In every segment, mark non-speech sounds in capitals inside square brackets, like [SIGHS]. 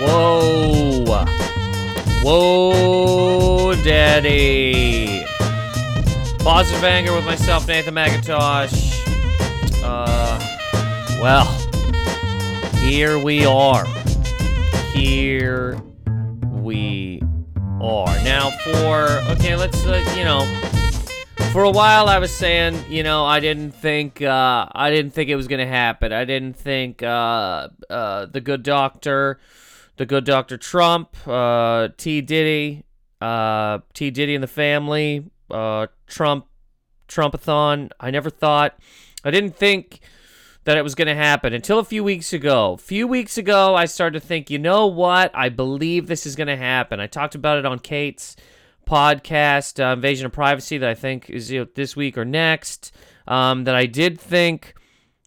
Whoa. Whoa, daddy. Positive anger with myself, Nathan Macintosh. Uh, well, here we are. Here we are. Now, for, okay, let's, uh, you know, for a while I was saying, you know, I didn't think, uh, I didn't think it was gonna happen. I didn't think, uh, uh, the good doctor, the good Dr. Trump, uh, T. Diddy, uh, T. Diddy and the family, uh, Trump, Trumpathon. I never thought, I didn't think that it was going to happen until a few weeks ago. A few weeks ago, I started to think, you know what? I believe this is going to happen. I talked about it on Kate's podcast, uh, Invasion of Privacy, that I think is you know, this week or next. Um, that I did think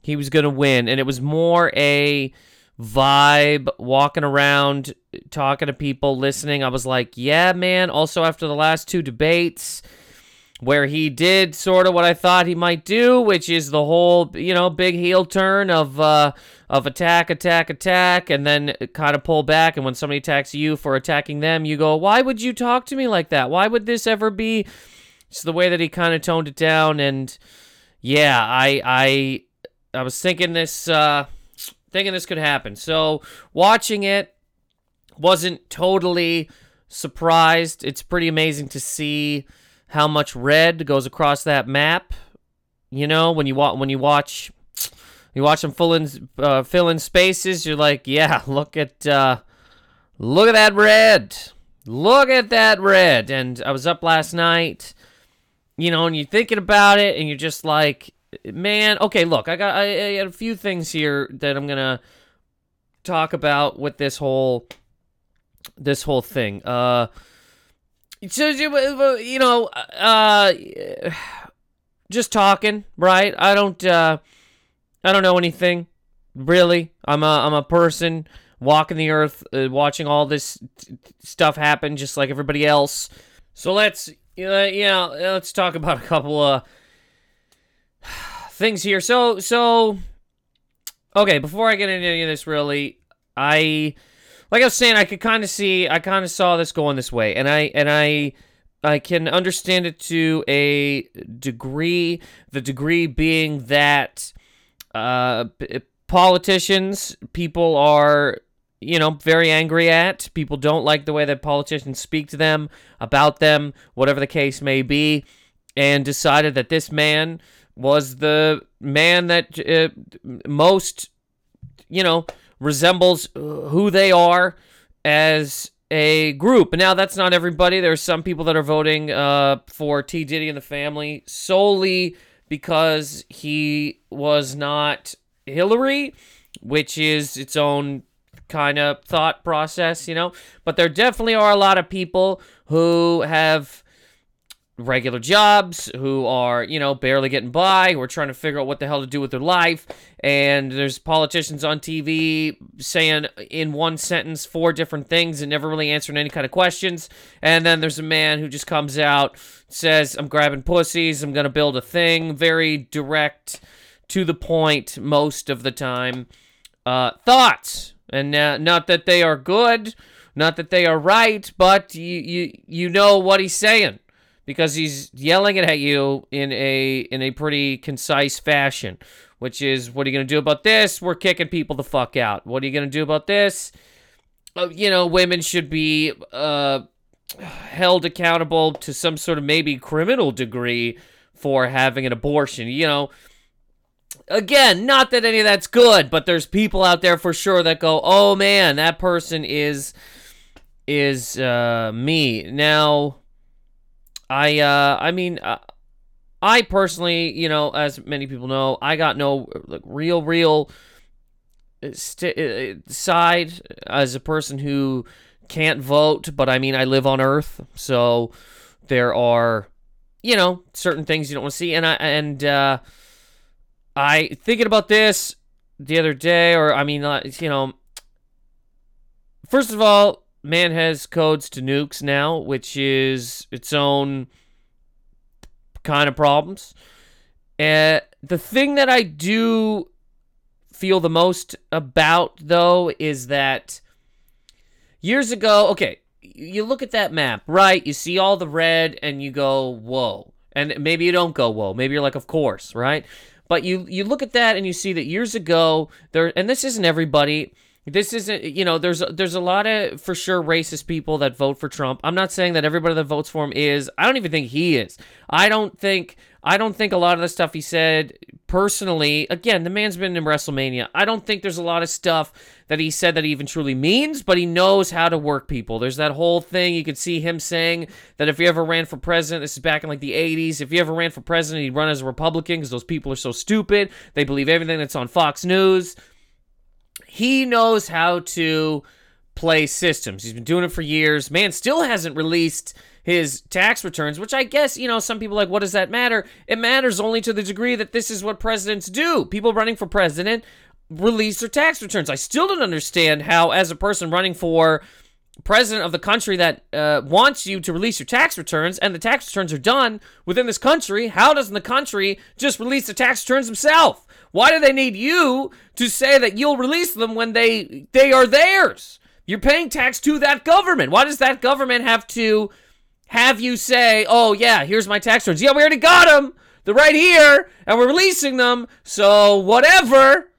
he was going to win, and it was more a vibe walking around talking to people listening. I was like yeah man. Also after the last two debates where he did sort of what i thought he might do which is the whole you know big heel turn of uh of attack attack attack and then kind of pull back. And when somebody attacks you for attacking them you go why would you talk to me like that? Why would this ever be? It's the way that he kind of toned it down. And yeah i i i was thinking this uh thinking this could happen. So watching it wasn't totally surprised. It's pretty amazing to see how much red goes across that map. You know, when you watch when you watch you watch them fill in uh, fill in spaces, you're like, yeah, [LAUGHS] look at uh, look at that red. Look at that red. And I was up last night, you know, and you're thinking about it, and you're just like, man okay look i got I, I had a few things here that i'm gonna talk about with this whole this whole thing. Uh so you know uh just talking right? I don't uh i don't know anything really. I'm a i'm a person walking the earth uh, watching all this t- stuff happen just like everybody else. So let's uh, know let's talk about a couple of things here. So so okay, before I get into any of this really, I like I was saying I could kind of see I kind of saw this going this way and I and I I can understand it to a degree, the degree being that uh politicians people are you know, very angry at. People don't like the way that politicians speak to them, about them, whatever the case may be, and decided that this man was the man that uh, most, you know, resembles who they are as a group. Now that's not everybody. There's some people that are voting uh, for T. Diddy and the family solely because he was not Hillary, which is its own kind of thought process, you know. But there definitely are a lot of people who have regular jobs, who are, you know, barely getting by, who are trying to figure out what the hell to do with their life. And there's politicians on TV saying in one sentence four different things and never really answering any kind of questions. And then there's a man who just comes out, says, I'm grabbing pussies, I'm going to build a thing. Very direct, to the point most of the time. Uh, thoughts. And uh, not that they are good, not that they are right, but you, you, you know what he's saying because he's yelling it at you in a in a pretty concise fashion, which is what are you going to do about this? We're kicking people the fuck out. What are you going to do about this? Uh, you know, women should be uh, held accountable to some sort of maybe criminal degree for having an abortion. You know, again, not that any of that's good, but there's people out there for sure that go, "Oh man, that person is is uh, me." Now, I uh I mean uh, I personally, you know, as many people know, I got no like real real uh, st- uh, side as a person who can't vote, but I mean I live on earth, so there are you know, certain things you don't want to see and I and uh I thinking about this the other day or I mean, uh, you know, first of all, man has codes to nukes now, which is its own kind of problems. And the thing that I do feel the most about, though, is that Years ago, okay, you look at that map, right? You see all the red and you go, whoa. And maybe you don't go, whoa. Maybe you're like, of course, right? But you you look at that and you see that years ago there and this isn't everybody. This isn't you know there's there's a lot of for sure racist people that vote for Trump. I'm not saying that everybody that votes for him is. I don't even think he is. I don't think I don't think a lot of the stuff he said personally, again, the man's been in WrestleMania. I don't think there's a lot of stuff that he said that he even truly means, but he knows how to work people. There's that whole thing you could see him saying that if he ever ran for president, this is back in like the 80s, if he ever ran for president, he'd run as a Republican because those people are so stupid. They believe everything that's on Fox News. He knows how to play systems. He's been doing it for years. Man still hasn't released his tax returns, which I guess, you know, some people like, what does that matter? It matters only to the degree that this is what presidents do. People running for president release their tax returns. I still don't understand how, as a person running for president of the country that uh, wants you to release your tax returns and the tax returns are done within this country, how doesn't the country just release the tax returns themselves? Why do they need you to say that you'll release them when they they are theirs? You're paying tax to that government. Why does that government have to have you say, oh, yeah, here's my tax returns. Yeah, we already got them. They're right here, and we're releasing them, so whatever.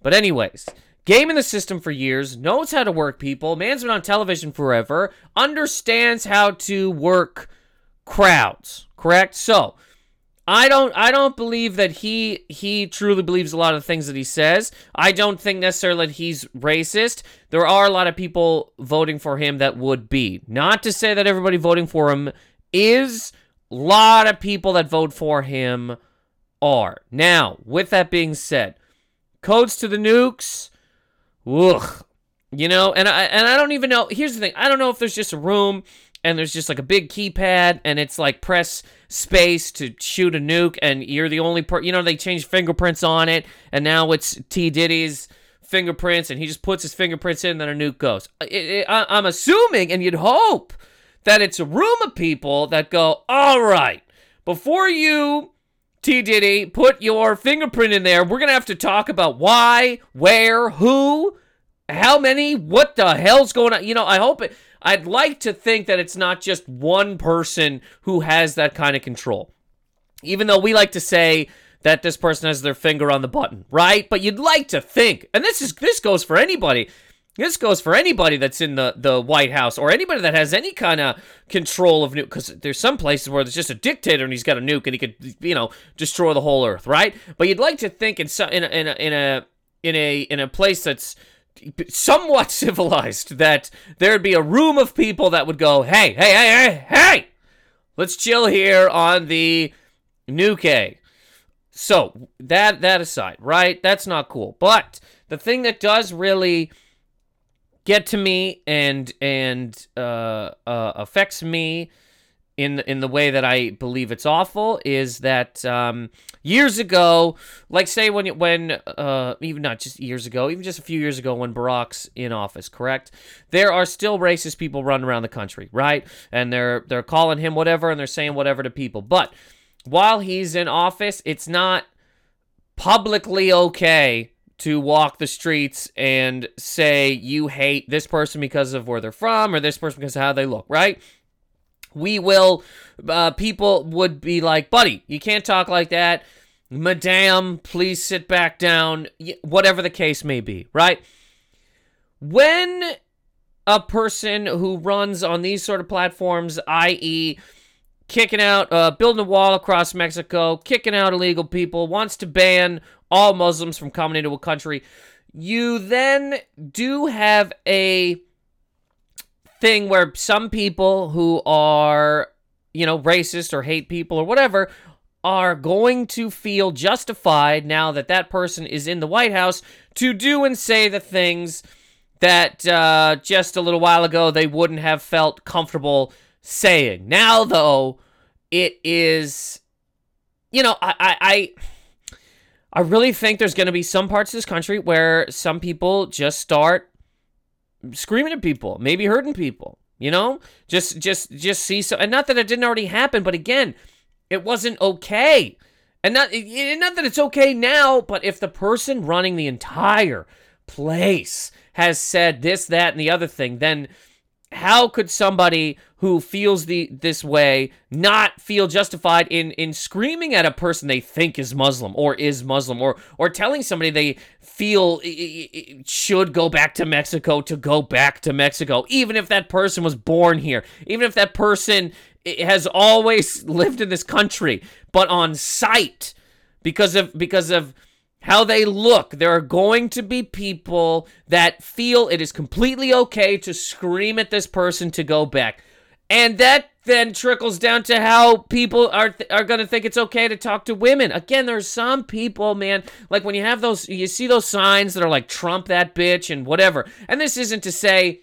But, anyways, game in the system for years, knows how to work people, man's been on television forever, understands how to work crowds, correct? So, I don't I don't believe that he he truly believes a lot of the things that he says. I don't think necessarily that he's racist. There are a lot of people voting for him that would be. Not to say that everybody voting for him is a lot of people that vote for him are. Now, with that being said, codes to the nukes, ugh. You know, and I and I don't even know. Here's the thing: I don't know if there's just a room and there's just like a big keypad and it's like press space to shoot a nuke and you're the only per you know they changed fingerprints on it and now it's T. Diddy's fingerprints and he just puts his fingerprints in and then a nuke goes. It, it, I, I'm assuming and you'd hope that it's a room of people that go all right before you T. Diddy put your fingerprint in there we're gonna have to talk about why where who how many what the hell's going on. You know I hope it I'd like to think that it's not just one person who has that kind of control. Even though we like to say that this person has their finger on the button, right? But you'd like to think, and this is this goes for anybody. This goes for anybody that's in the, the White House or anybody that has any kind of control of nuke. Because there's some places where there's just a dictator and he's got a nuke and he could, you know, destroy the whole earth, right? But you'd like to think in so, in a, in a, in a in a in a place that's somewhat [LAUGHS] civilized that there'd be a room of people that would go, hey, hey, hey, hey, hey, let's chill here on the nuke. So that that aside, right? That's not cool. But the thing that does really get to me and and uh, uh, affects me in in the way that I believe it's awful is that um, years ago, like say when when uh, even not just years ago, even just a few years ago when Barack's in office, correct? There are still racist people running around the country, right? And they're they're calling him whatever and they're saying whatever to people. But while he's in office, it's not publicly okay to walk the streets and say you hate this person because of where they're from or this person because of how they look, right? We will uh, people would be like buddy you can't talk like that. Madame please sit back down. Whatever the case may be right? When a person who runs on these sort of platforms i.e kicking out uh, building a wall across mexico kicking out illegal people wants to ban all muslims from coming into a country you then do have a thing where some people who are, you know, racist or hate people or whatever are going to feel justified now that that person is in the White House to do and say the things that uh, just a little while ago they wouldn't have felt comfortable saying. Now, though, it is, you know, I, I, I, I really think there's going to be some parts of this country where some people just start screaming at people, maybe hurting people. You know, just just just see so, and not that it didn't already happen, but again, it wasn't okay, and not not that it's okay now, but if the person running the entire place has said this, that, and the other thing, then how could somebody who feels the this way not feel justified in in screaming at a person they think is Muslim or is Muslim or or telling somebody they feel should go back to Mexico to go back to Mexico even if that person was born here even if that person has always lived in this country but on sight because of because of how they look. There are going to be people that feel it is completely okay to scream at this person to go back. And that then trickles down to how people are th- are going to think it's okay to talk to women. Again, there's some people, man, like when you have those you see those signs that are like Trump that bitch and whatever. And this isn't to say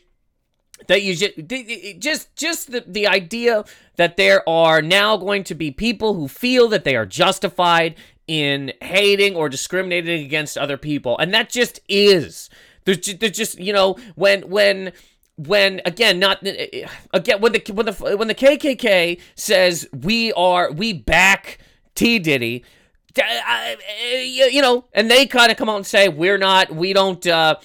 that you just just just the, the idea that there are now going to be people who feel that they are justified in hating or discriminating against other people. And that just is. There's just, there's just you know when when when again not eh, eh, again when the when the when the KKK says we are we back T Diddy eh, you know and they kind of come out and say we're not we don't uh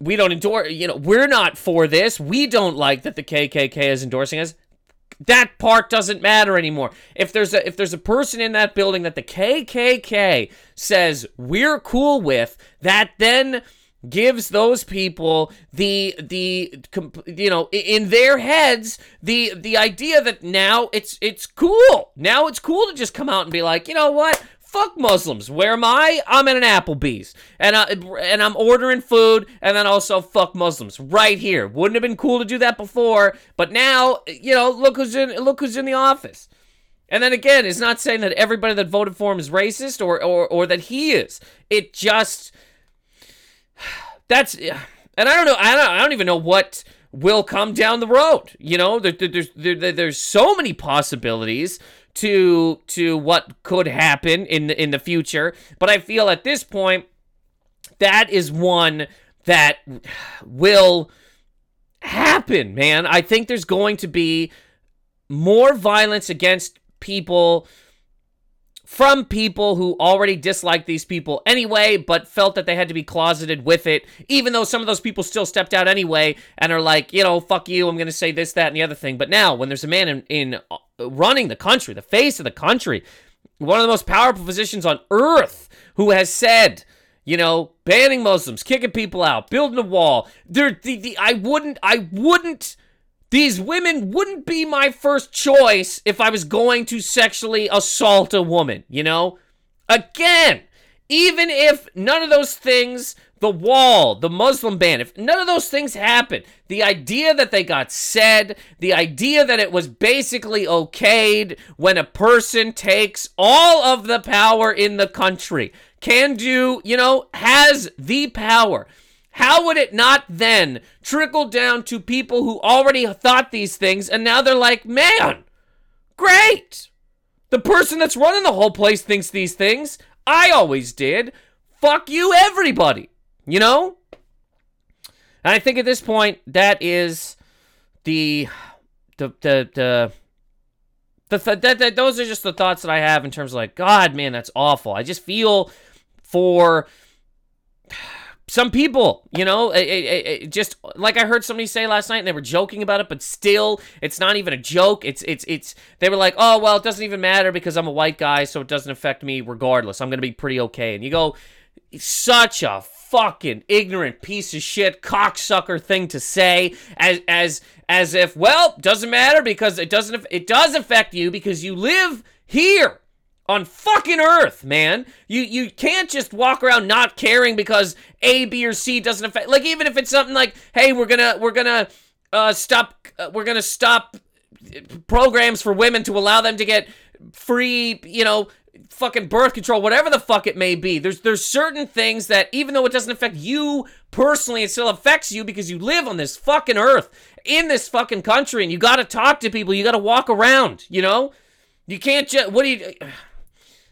we don't endorse you know we're not for this. We don't like that the KKK is endorsing us that part doesn't matter anymore. If there's a if there's a person in that building that the KKK says we're cool with, that then gives those people the the you know in their heads the the idea that now it's it's cool now it's cool to just come out and be like you know what fuck Muslims. Where am I? I'm in an Applebee's, and I, and I'm ordering food, and then also fuck Muslims right here. Wouldn't have been cool to do that before, but now you know, look who's in look who's in the office. And then again, it's not saying that everybody that voted for him is racist or or or that he is. It just [SIGHS] that's and I don't know. I don't, I don't even know what will come down the road. You know, there, there's there, there's so many possibilities to to what could happen in the, in the future. But I feel at this point that is one that will happen, man. I think there's going to be more violence against people from people who already disliked these people anyway, but felt that they had to be closeted with it, even though some of those people still stepped out anyway and are like, you know, fuck you, I'm going to say this, that, and the other thing. But now, when there's a man in, in uh, running the country, the face of the country, one of the most powerful positions on earth, who has said, you know, banning Muslims, kicking people out, building a wall. There, the, the, I wouldn't, I wouldn't these women wouldn't be my first choice if I was going to sexually assault a woman, you know? Again, even if none of those things, the wall, the Muslim ban, if none of those things happened, the idea that they got said, the idea that it was basically okayed when a person takes all of the power in the country, can do, you know, has the power how would it not then trickle down to people who already thought these things and now they're like, man, great. The person that's running the whole place thinks these things. I always did. Fuck you, everybody. You know? And I think at this point, that is the the the the the th- that, that those are just the thoughts that I have in terms of like, God, man, that's awful. I just feel for some people, you know, it, it, it just like I heard somebody say last night, and they were joking about it, but still, it's not even a joke. It's it's it's. They were like, "Oh well, it doesn't even matter because I'm a white guy, so it doesn't affect me regardless. I'm gonna be pretty okay." And you go, such a fucking ignorant piece of shit cocksucker thing to say, as as as if, well, doesn't matter because it doesn't it does affect you because you live here on fucking earth, man. You you can't just walk around not caring because A, B, or C doesn't affect. Like even if it's something like, hey, we're gonna we're gonna uh, stop uh, we're gonna stop programs for women to allow them to get free, you know, fucking birth control, whatever the fuck it may be. There's there's certain things that even though it doesn't affect you personally, it still affects you because you live on this fucking earth in this fucking country and you got to talk to people, you got to walk around, you know? You can't just what do you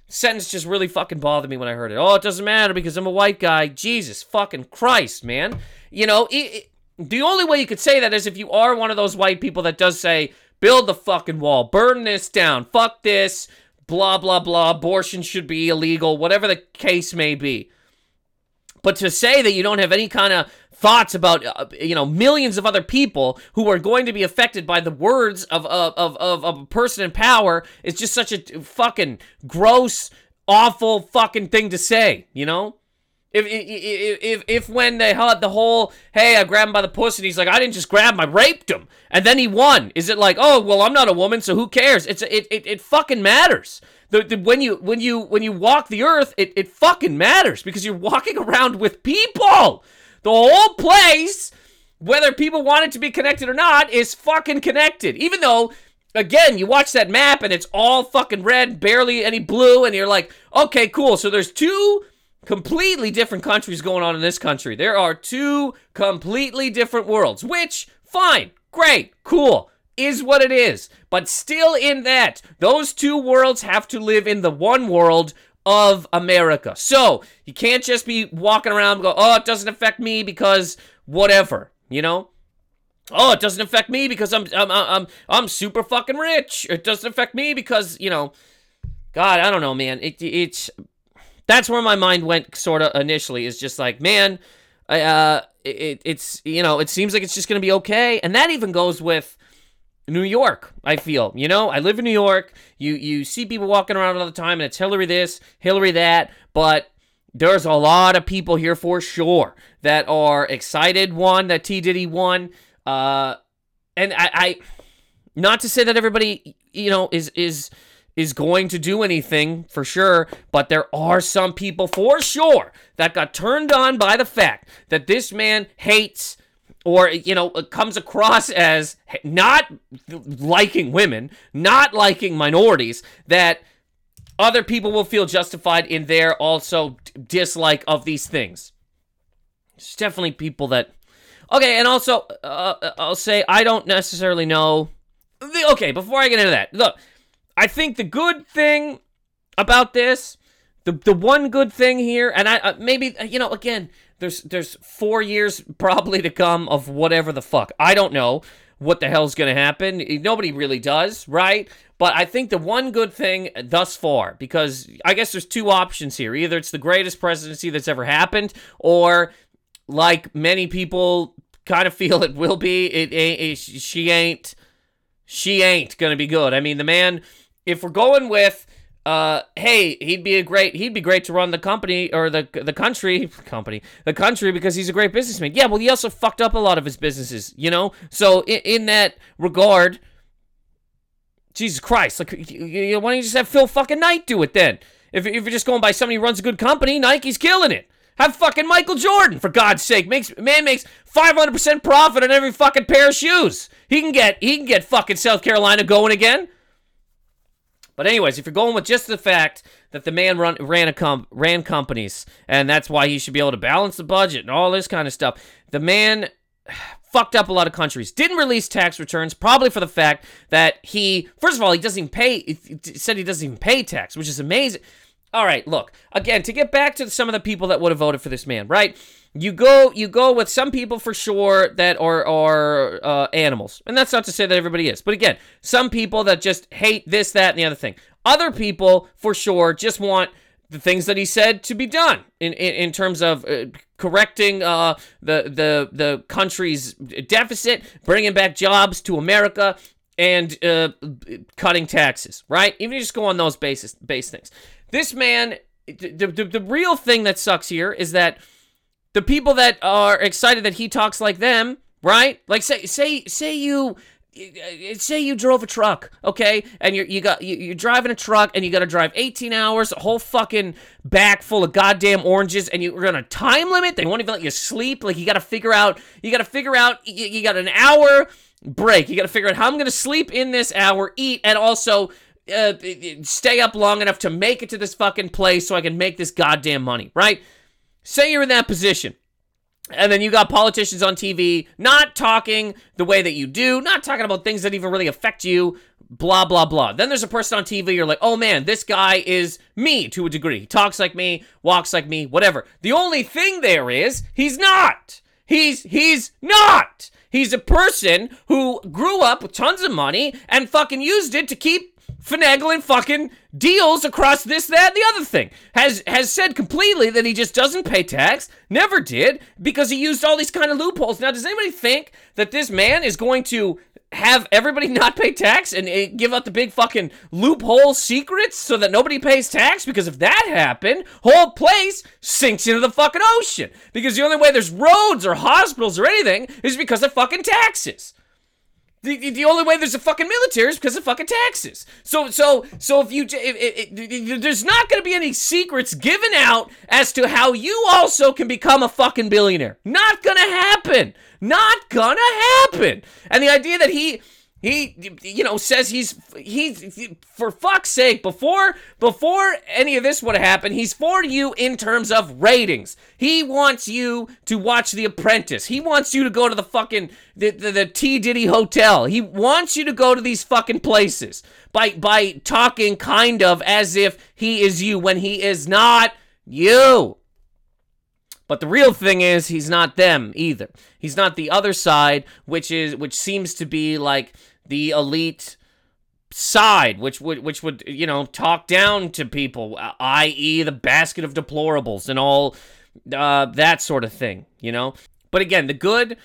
sentence just really fucking bothered me when I heard it. Oh, it doesn't matter because I'm a white guy. Jesus fucking Christ, man. You know, it, it, the only way you could say that is if you are one of those white people that does say, build the fucking wall, burn this down, fuck this, blah, blah, blah, abortion should be illegal, whatever the case may be. But to say that you don't have any kind of thoughts about uh, you know millions of other people who are going to be affected by the words of of, of, of, a person in power is just such a fucking gross awful fucking thing to say you know? If if if, if when they had the whole hey I grabbed him by the pussy and he's like I didn't just grab him I raped him and then he won. Is it like oh well I'm not a woman so who cares? It's it it, it fucking matters. The, the, when you when you when you walk the earth it, it fucking matters because you're walking [LAUGHS] around with people the whole place whether people want it to be connected or not is fucking connected even though again you watch that map and it's all fucking red barely any blue and you're like okay cool so there's two completely different countries going on in this country. There are two completely different worlds, which, fine, great, cool, is what it is. But still, in that, those two worlds have to live in the one world of America. So, you can't just be walking around and go, oh, it doesn't affect me because whatever, you know? Oh, it doesn't affect me because I'm I'm I'm I'm super fucking rich. It doesn't affect me because, you know, God, I don't know, man. It it's that's where my mind went sort of initially is just like man uh it, it's you know it seems like it's just gonna be okay and that even goes with new york i feel you know? I live in new york. You you see people walking around all the time and it's hillary this hillary that but there's a lot of people here for sure that are excited one that t. Diddy won. Uh and i i not to say that everybody you know is is is going to do anything for sure, but there are some people for sure that got turned on by the fact that this man hates or you know comes across as not liking women, not liking minorities that other people will feel justified in their also dislike of these things. It's definitely people that Okay, and also uh, I'll say I don't necessarily know the, Okay, before I get into that. Look, I think the good thing about this, the the one good thing here, and I uh, maybe you know again, there's there's four years probably to come of whatever the fuck. I don't know what the hell's gonna happen. Nobody really does, right? But I think the one good thing thus far, because I guess there's two options here. Either it's the greatest presidency that's ever happened, or like many people kind of [LAUGHS] feel it will be, it, it she ain't she ain't gonna be good. I mean, the man if we're going with uh, hey, he'd be a great he'd be great to run the company or the the country [LAUGHS] company the country because he's a great businessman. Yeah, well, he also fucked up a lot of his businesses, you know. So in, in that regard, Jesus Christ, like, why don't you just have Phil fucking Knight do it then? If, if you're just going by somebody who runs a good company, Nike's killing it. Have fucking Michael Jordan, for God's sake. Makes man makes 500% profit on every fucking pair of shoes. He can get he can get fucking South Carolina going again. But anyways, if you're going with just the fact that the man run ran a com- ran companies and that's why he should be able to balance the budget and all this kind of stuff, the man [SIGHS] fucked up a lot of countries. Didn't release tax returns, probably for the fact that he, first of all, he doesn't even pay. Said he doesn't even pay tax, which is amazing. All right, look again to get back to some of the people that would have voted for this man, right? You go, you go with some people for sure that are are uh, animals, and that's not to say that everybody is. But again, some people that just hate this, that, and the other thing. Other people for sure just want the things that he said to be done in in, in terms of uh, correcting uh, the the the country's deficit, bringing back jobs to America, and uh, cutting taxes. Right? Even you just go on those basis base things. This man, the, the the real thing that sucks here is that the people that are excited that he talks like them, right? Like say say say you say you drove a truck, okay, and you you got you, are driving a truck and you got to drive 18 hours, a whole fucking back full of goddamn oranges, and you're gonna time limit. They won't even let you sleep. Like you got to figure out, you got to figure out, you, you got an hour break. You got to figure out how I'm gonna sleep in this hour, eat, and also. Uh, stay up long enough to make it to this fucking place so I can make this goddamn money, right? Say you're in that position. And then you got politicians on TV not talking the way that you do, not talking about things that even really affect you, blah, blah, blah. Then there's a person on TV, you're like, oh man, this guy is me to a degree. He talks like me, walks like me, whatever. The only thing there is, he's not. He's, he's not. He's a person who grew up with tons of money and fucking used it to keep finagling fucking deals across this, that, the other thing. Has has said completely that he just doesn't pay tax, never did, because he used all these kind of loopholes. Now, does anybody think that this man is going to have everybody [LAUGHS] not pay tax and uh, give out the big fucking loophole secrets so that nobody pays tax? Because if that happened, whole place sinks into the fucking ocean. Because the only way there's roads or hospitals or anything is because of fucking taxes. The, the only way there's a fucking military is because of fucking taxes. So so so if you if, if, if, there's not going to be any secrets given out as to how you also can become a fucking billionaire. Not gonna happen. Not gonna happen. And the idea that he he, you know, says he's he's for fuck's sake. Before before any of this would have happened, he's for you in terms of ratings. He wants you to watch The Apprentice. He wants you to go to the fucking the, the, the T Diddy Hotel. He wants you to go to these fucking places by by talking kind of as if he is you when he is not you. But the real thing is he's not them either. He's not the other side, which is which seems to be like the elite side, which would which would you know talk down to people, i.e., the basket of deplorables and all uh, that sort of thing. You know, but again, the good,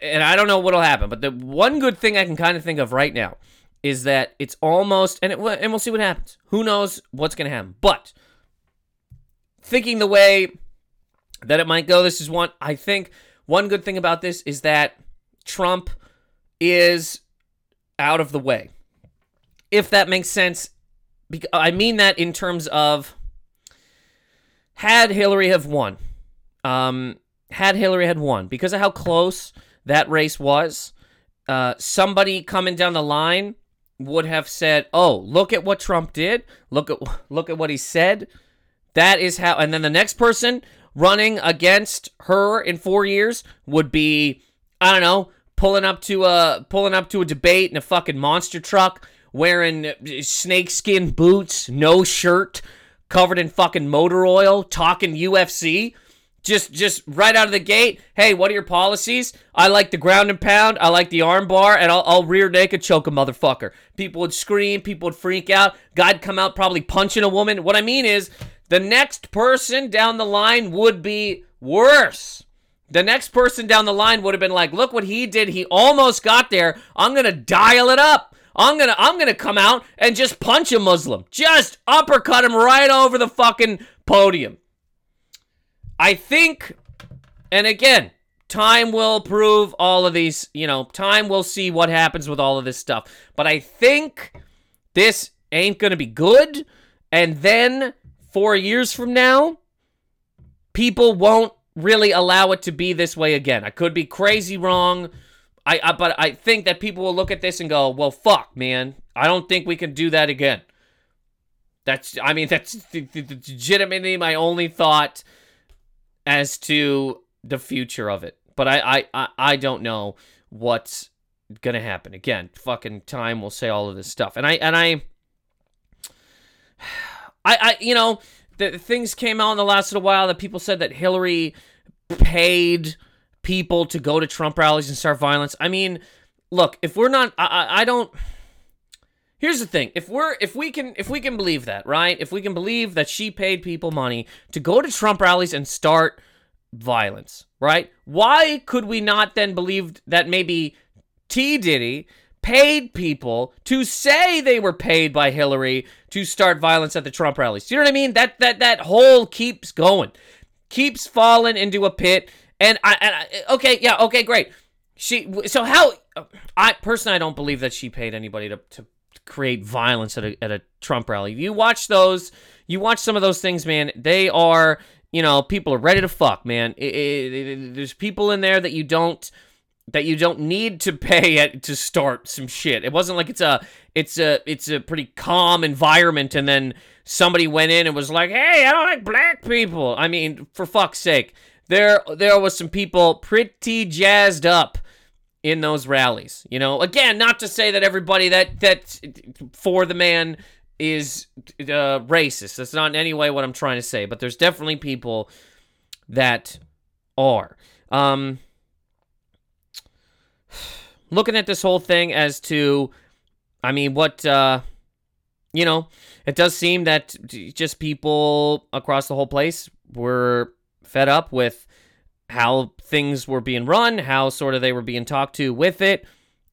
and I don't know what'll happen, but the one good thing I can kind of think of right now is that it's almost and it, and we'll see what happens. Who knows what's gonna happen, but thinking the way that it might go, this is one I think. One good thing about this is that Trump is out of the way. If that makes sense, I mean that in terms of had Hillary have won, um, had Hillary had won, because of how close that race was, uh, somebody coming down the line would have said, "Oh, look at what Trump did. Look at look at what he said." That is how. And then the next person running against her in four years would be, I don't know, pulling up to a pulling up to a debate in a fucking monster truck, wearing snakeskin boots, no shirt, covered in fucking motor oil, talking UFC. Just just right out of the gate, hey, what are your policies? I like the ground and pound, I like the armbar, and I'll, I'll rear naked choke a motherfucker. People would scream, people would freak out. Guy'd come out probably punching a woman. What I mean is, the next person down the line would be worse. The next person down the line would have been like, "Look what he did. He almost got there. I'm going to dial it up. I'm going to I'm going to come out and just punch a Muslim. Just uppercut him right over the fucking podium." I think and again, time will prove all of these, you know, time will see what happens with all of this stuff. But I think this ain't going to be good. And then 4 years from now, people won't really allow it to be this way again. I could be crazy wrong. I, I but I think that people will look at this and go, "Well, fuck, man. I don't think we can do that again." That's I mean, [LAUGHS] that's legitimately my only thought as to the future of it. But I I I don't know what's gonna happen. Again, fucking time will say all of this stuff. And I and I I I you know the things came out in the last little while that people said that Hillary paid people to go to Trump rallies and start violence. I mean, look, if we're not, I, I don't. Here's the thing: if we're, if we can, if we can believe that, right? If we can believe that she paid people money to go to Trump rallies and start violence, right? Why could we not then believe that maybe T Diddy paid people to say they were paid by Hillary to start violence at the Trump rallies. You know what I mean? That that that hole keeps going, keeps falling into a pit. And I, and I okay, yeah, okay, great. She so how I personally I don't believe that she paid anybody to to create violence at a at a Trump rally. You watch those, you watch some of those things, man. They are, you know, people are ready to fuck, man. It, it, it, there's people in there that you don't that you don't need to pay [LAUGHS] to start some shit. It wasn't like it's a it's a it's a pretty calm environment and then somebody went in and was like, "Hey, I don't like black people." I mean, for fuck's sake. There there was some people pretty jazzed up in those rallies. You know, again, not to say that everybody that that for the man is uh, racist. That's not in any way what I'm trying to say, but there's definitely people that are. Um looking at this whole thing as to, I mean, what, uh, you know, it does seem that just people across the whole place were fed up with how things were being run, how sort of they were being talked to with it.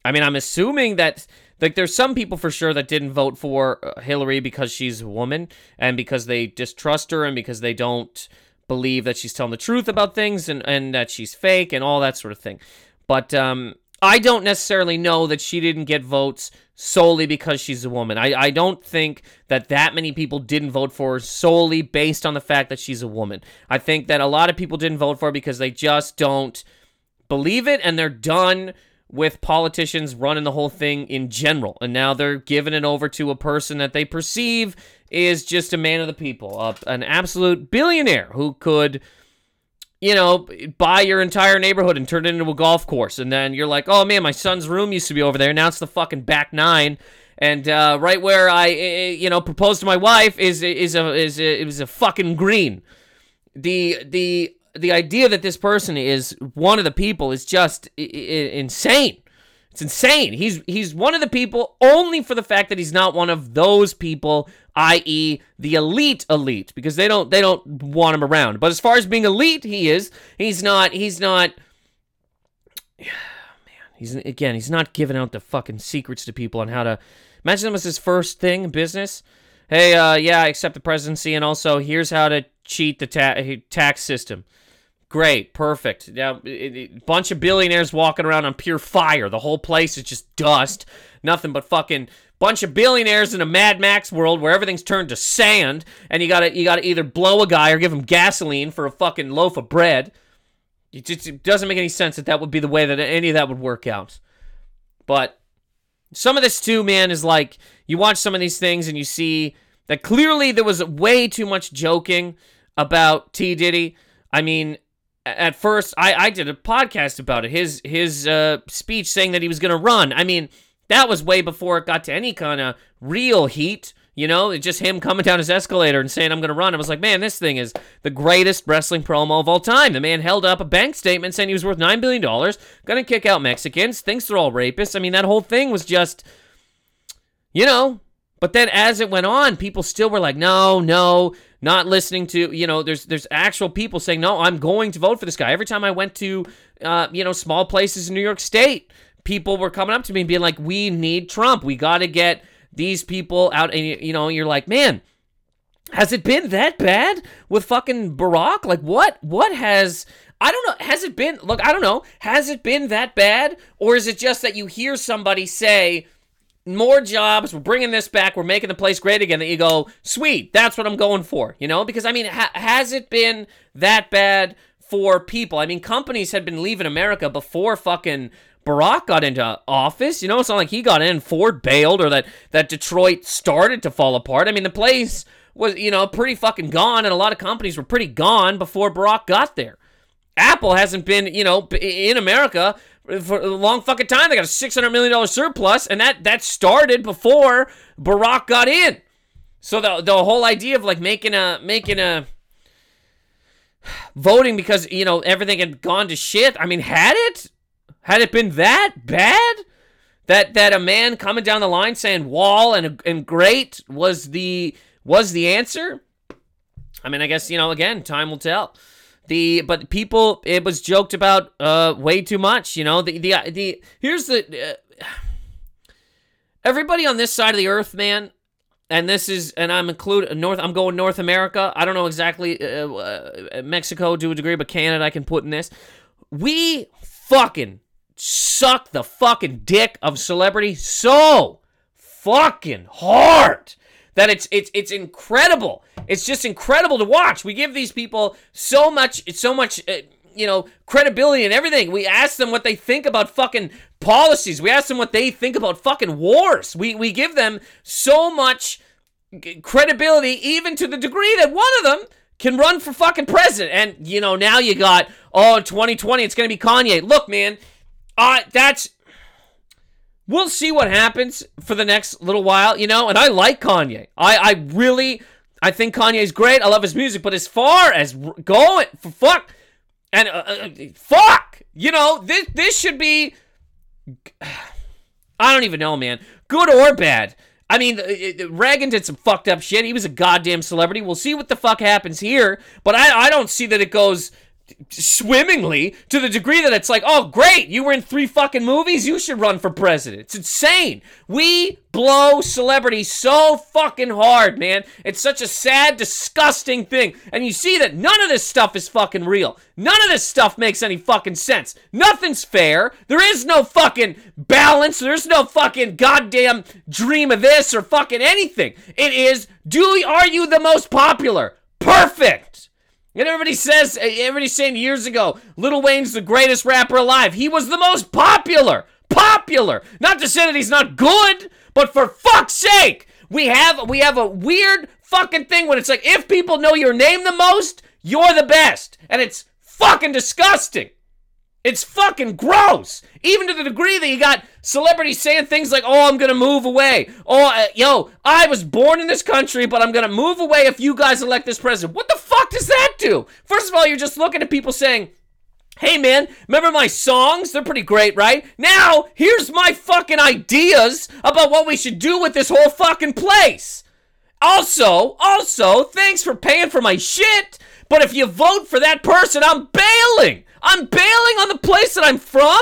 I mean, I'm assuming that like there's some people for sure that didn't vote for uh, Hillary because she's a woman and because they distrust her and because they don't believe that she's telling the truth about things and and that she's fake and all that sort of thing. But um I don't necessarily know that she didn't get votes solely because she's a woman. I, I don't think that that many people didn't vote for her solely based on the fact that she's a woman. I think that a lot of people didn't vote for her because they just don't believe it and they're done with politicians running the whole thing in general. And now they're giving it over to a person that they perceive is just a man of the people, an absolute billionaire who could you know, buy your entire neighborhood and turn it into a golf course. And then you're like, oh man, my son's room used to be over there. Now it's the fucking back nine. And uh, right where I, you know, proposed to my wife is is a is a, it was a fucking green. The the the idea that this person is one of the people is just insane. It's insane. He's he's one of the people only for the fact that he's not one of those people, i.e., the elite elite, because they don't they don't want him around. But as far as being elite, he is. He's not. He's not. [SIGHS] Man, he's again. He's not giving out the fucking secrets to people on how to. Imagine that was his first thing in business. Hey, uh, yeah, I accept the presidency, and also here's how to cheat the ta- tax system. Great, perfect. Now, a bunch of billionaires walking around on pure fire. The whole place is just dust. Nothing but fucking bunch of billionaires in a Mad Max world where everything's turned to sand, and you gotta you gotta either blow a guy or give him gasoline for a fucking loaf of bread. It just it doesn't make any sense that that would be the way that any of that would work out. But some of this too, man, is like you watch some of these things and you see that clearly there was way too much joking about T Diddy. I mean, at first I, I did a podcast about it his his uh, speech saying that he was going to run. I mean that was way before it got to any kind of real heat you know? It's just him coming down his escalator and saying i'm going to run. I was like man this thing is the greatest wrestling promo of all time. The man held up a bank statement saying he was worth $9 billion going to kick out mexicans thinks they're all rapists. I mean that whole thing was just you know? But then as it went on, people still were like, no, no, not listening to, you know, there's there's actual people saying, no, I'm going to vote for this guy. Every time I went to, uh, you know, small places in New York State, people were coming up to me and being like, we need Trump. We got to get these people out. And, you know, you're like, man, has it been that bad with fucking Barack? Like, what, what has, I don't know. Has it been, look, I don't know. Has it been that bad? Or is it just that you hear somebody say, more jobs. We're bringing this back. We're making the place great again. That you go, sweet. That's what I'm going for. You know, because I mean, ha- has it been that bad for people? I mean, companies had been leaving America before fucking Barack got into office. You know, it's not like he got in, Ford bailed, or that that Detroit started to fall apart. I mean, the place was you know pretty fucking gone, and a lot of companies were pretty gone before Barack got there. Apple hasn't been, you know, in America for a long fucking time. They got a six hundred million dollar surplus, and that that started before Barack got in. So the the whole idea of like making a making a voting because you know everything had gone to shit. I mean, had it had it been that bad that that a man coming down the line saying wall and and great was the was the answer? I mean, I guess you know again, time will tell. The but people it was joked about uh way too much, you know. The the the here's the uh, everybody on this side of the earth, man, and this is and I'm include North I'm going North America. I don't know exactly uh, uh, Mexico to a degree, but Canada I can put in this. We fucking suck the fucking dick of celebrity so fucking hard that it's it's it's incredible. It's just incredible to watch. We give these people so much so much uh, you know credibility and everything. We ask them what they think about fucking policies. We ask them what they think about fucking wars. We we give them so much credibility even to the degree that one of them can run for fucking president. And you know, now you got oh, in 2020 it's going to be Kanye. Look, man, uh that's we'll see what happens for the next little while, you know. And I like Kanye. I I really I think Kanye's great. I love his music, but as far as going for fuck and uh, uh, fuck, you know, this this should be [SIGHS] I don't even know, man. Good or bad. I mean, uh, uh, Reagan did some fucked up shit. He was a goddamn celebrity. We'll see what the fuck happens here, but I, I don't see that it goes swimmingly to the degree that it's like, oh, great, you were in three fucking movies, you should run for president. It's insane. We blow celebrities so fucking hard, man. It's such a sad, disgusting thing. And you see that none of this stuff is fucking real. None of this stuff makes any fucking sense. Nothing's fair. There is no fucking balance. There's no fucking goddamn dream of this or fucking anything. It is, do are you the most popular? Perfect. And everybody says, eh, everybody's saying years ago, Lil Wayne's the greatest rapper alive. He was the most popular. Popular. Not to say that he's not good, but for fuck's sake, we have we have a weird fucking thing when it's like if people know your name the most, you're the best. And it's fucking disgusting. It's fucking gross. Even to the degree that you got celebrities saying things like, oh, I'm to move away. Oh, uh, yo, I was born in this country, but I'm to move away if you guys elect this president. What the fuck does that do? First of all, you're just looking at people saying, Hey man, remember my songs? They're pretty great, right? Now, here's my fucking ideas about what we should do with this whole fucking place. Also, also, thanks for paying for my shit, but if you vote for that person, I'm bailing. I'm bailing on the place that I'm from.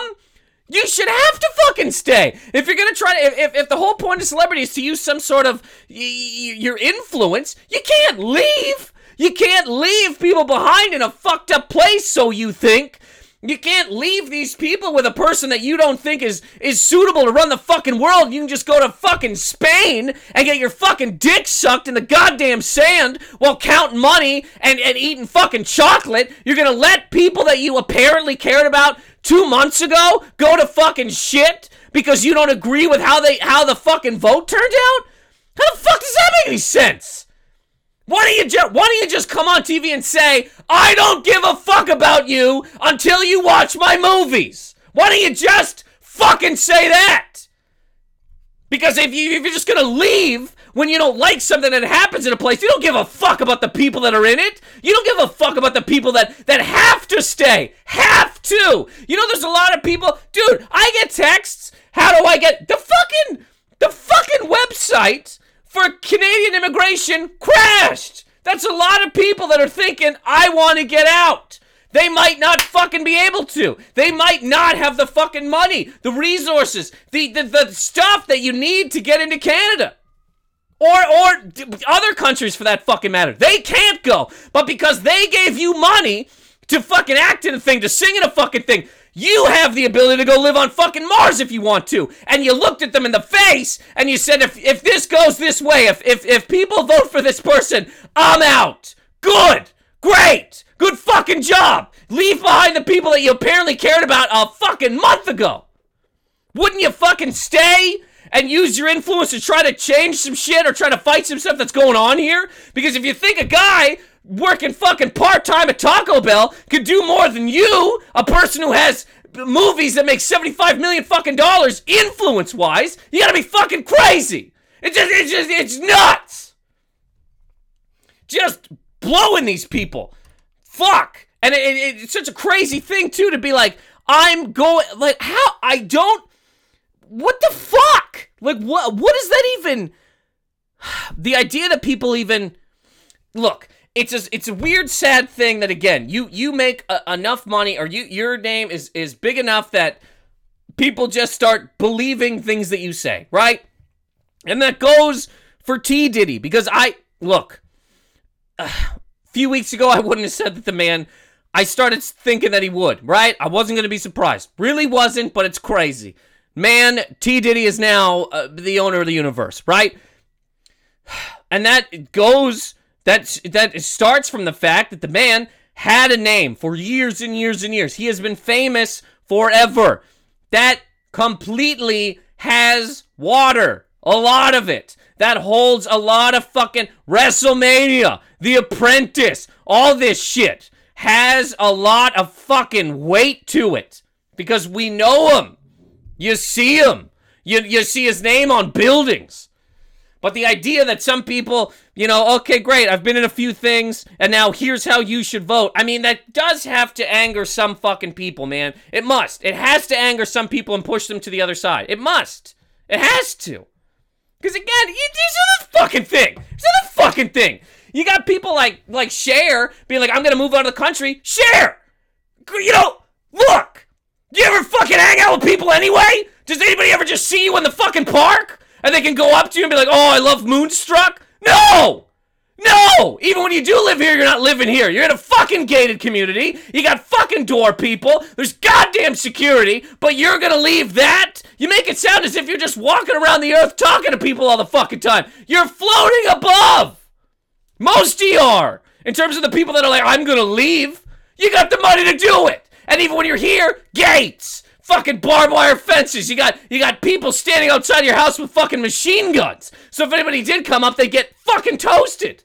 You should have to fucking stay. If you're gonna try to, if, if, the whole point of celebrity is to use some sort of y- y- your influence, you can't leave. You can't leave people behind in a fucked up place, so you think. You can't leave these people with a person that you don't think is is suitable to run the fucking world. You can just go to fucking Spain and get your fucking dick sucked in the goddamn sand while counting money and, and eating fucking chocolate. You're gonna let people that you apparently cared about two months ago go to fucking shit because you don't agree with how they how the fucking vote turned out? How the fuck does that make any sense? Why don't you just why don't you just come on TV and say, I don't give a fuck about you until you watch my movies? Why don't you just fucking say that? Because if you if you're just gonna leave when you don't like something that happens in a place, you don't give a fuck about the people that are in it. You don't give a fuck about the people that that have to stay. Have to. You know, there's a lot of people, dude. I get texts. How do I get the fucking the fucking website? For Canadian immigration crashed. That's a lot of people that are thinking, I want to get out. They might not fucking be able to. They might not have the fucking money, the resources, the, the, the stuff that you need to get into Canada. Or, or other countries for that fucking matter. They can't go. But because they gave you money to fucking act in a thing, to sing in a fucking thing, you have the ability to go live on fucking Mars if you want to. And you looked at them in the face and you said, if, if this goes this way, if, if, if people vote for this person, I'm out. Good. Great. Good fucking job. Leave behind the people that you apparently cared about a fucking month ago. Wouldn't you fucking stay and use your influence to try to change some shit or try to fight some stuff that's going on here? Because if you think a guy working fucking part time at Taco Bell could do more than you, a person who has movies that make 75 million fucking dollars influence wise. You gotta be fucking crazy. It's just, it's just, it's nuts. Just blowing these people. Fuck. And it, it, it's such a crazy thing, too, to be like, I'm going, like, how? I don't, what the fuck? Like, what, what is that even? [SIGHS] The idea that people even, look, it's a it's a weird sad thing that again you you make a, enough money or you your name is is big enough that people just start believing things that you say right? And that goes for T. Diddy because I look [SIGHS] a few weeks ago I wouldn't have said that the man I started thinking that he would right? I wasn't gonna be surprised. Really wasn't but it's crazy. Man T. Diddy is now uh, the owner of the universe right? [SIGHS] And that goes that that starts from the fact that the man had a name for years and years and years. He has been famous forever. That completely has water. A lot of it. That holds a lot of fucking WrestleMania, The Apprentice, all this shit has a lot of fucking weight to it because we know him. You see him. You, you see his name on buildings. But the idea that some people, you know, okay, great, I've been in a few things, and now here's how you should vote. I mean, that does have to anger some fucking people, man. It must. It has to anger some people and push them to the other side. It must. It has to. Because again, you, are the fucking thing. Are the fucking thing. You got people like like Cher being like, I'm gonna move out of the country. Cher, you know, look. Do you ever fucking hang out with people anyway? Does anybody ever just see you in the fucking park and they can go up to you and be like, "Oh, I love Moonstruck"? No. No! Even when you do live here, you're not living here. You're in a fucking gated community. You got fucking door people. There's goddamn security, but you're gonna leave that? You make it sound as if you're just walking around the earth talking to people all the fucking time. You're floating above! Most of you are! In terms of the people that are like, I'm gonna leave. You got the money to do it! And even when you're here, gates! Fucking barbed wire fences. You got you got people standing outside your house with fucking machine guns. So if anybody did come up, they get fucking toasted.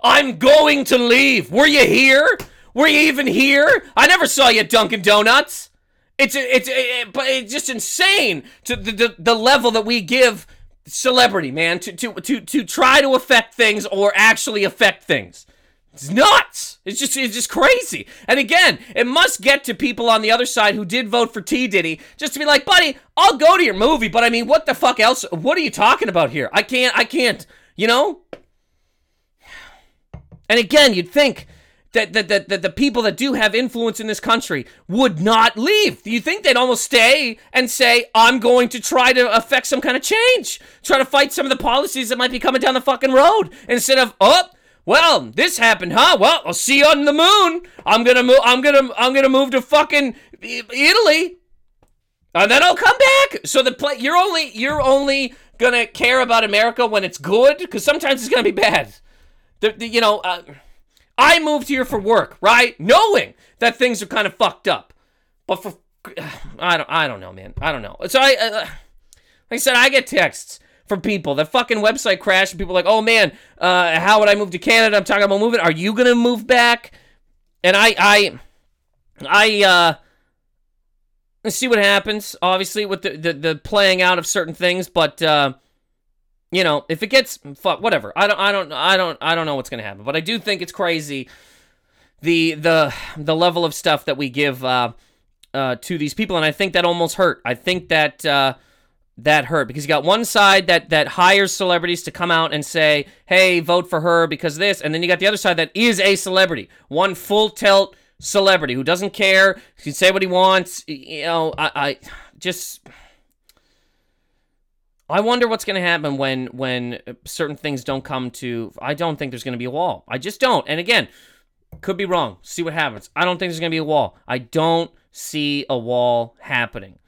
I'm going to leave. Were you here? Were you even here? I never saw you at Dunkin' Donuts. It's it's it, but it's just insane to the, the the level that we give celebrity, man, to to to to try to affect things or actually affect things. It's nuts. It's just it's just crazy. And again, it must get to people on the other side who did vote for T Diddy just to be like, buddy, I'll go to your movie, but I mean, what the fuck else? What are you talking about here? I can't. I can't. You know. And again, you'd think that, that, that, that the people that do have influence in this country would not leave. You think they'd almost stay and say, I'm going to try to affect some kind of change? Try to fight some of the policies that might be coming down the fucking road instead of, oh, well, this happened, huh? Well, I'll see you on the moon. I'm gonna move. I'm gonna. I'm gonna move to fucking Italy, and then I'll come back. So the play. You're only. You're only gonna care about America when it's good, because sometimes it's gonna be bad. The, the you know, uh, I moved here for work, right? Knowing that things are kind of fucked up. But for [SIGHS] I don't I don't know, man. I don't know. So I uh, like I said I get texts from people. The fucking website crashed and people like, "Oh man, uh, how would I move to Canada? I'm talking about moving. Are you to move back?" And I I I uh see what happens obviously with the, the the playing out of certain things, but uh you know, if it gets fuck whatever. I don't I don't I don't I don't know what's to happen, but I do think it's crazy the the the level of stuff that we give uh uh to these people and I think that almost hurt. I think that uh that hurt because you got one side that that hires celebrities to come out and say, "Hey, vote for her because this," and then you got the other side that is a celebrity, one full tilt celebrity who doesn't care, can say what he wants. You know, I, I just I wonder what's going to happen when when uh, certain things don't come to. I don't think there's going to be a wall. I just don't. And again, could be wrong. See what happens. I don't think there's going to be a wall. I don't see a wall happening.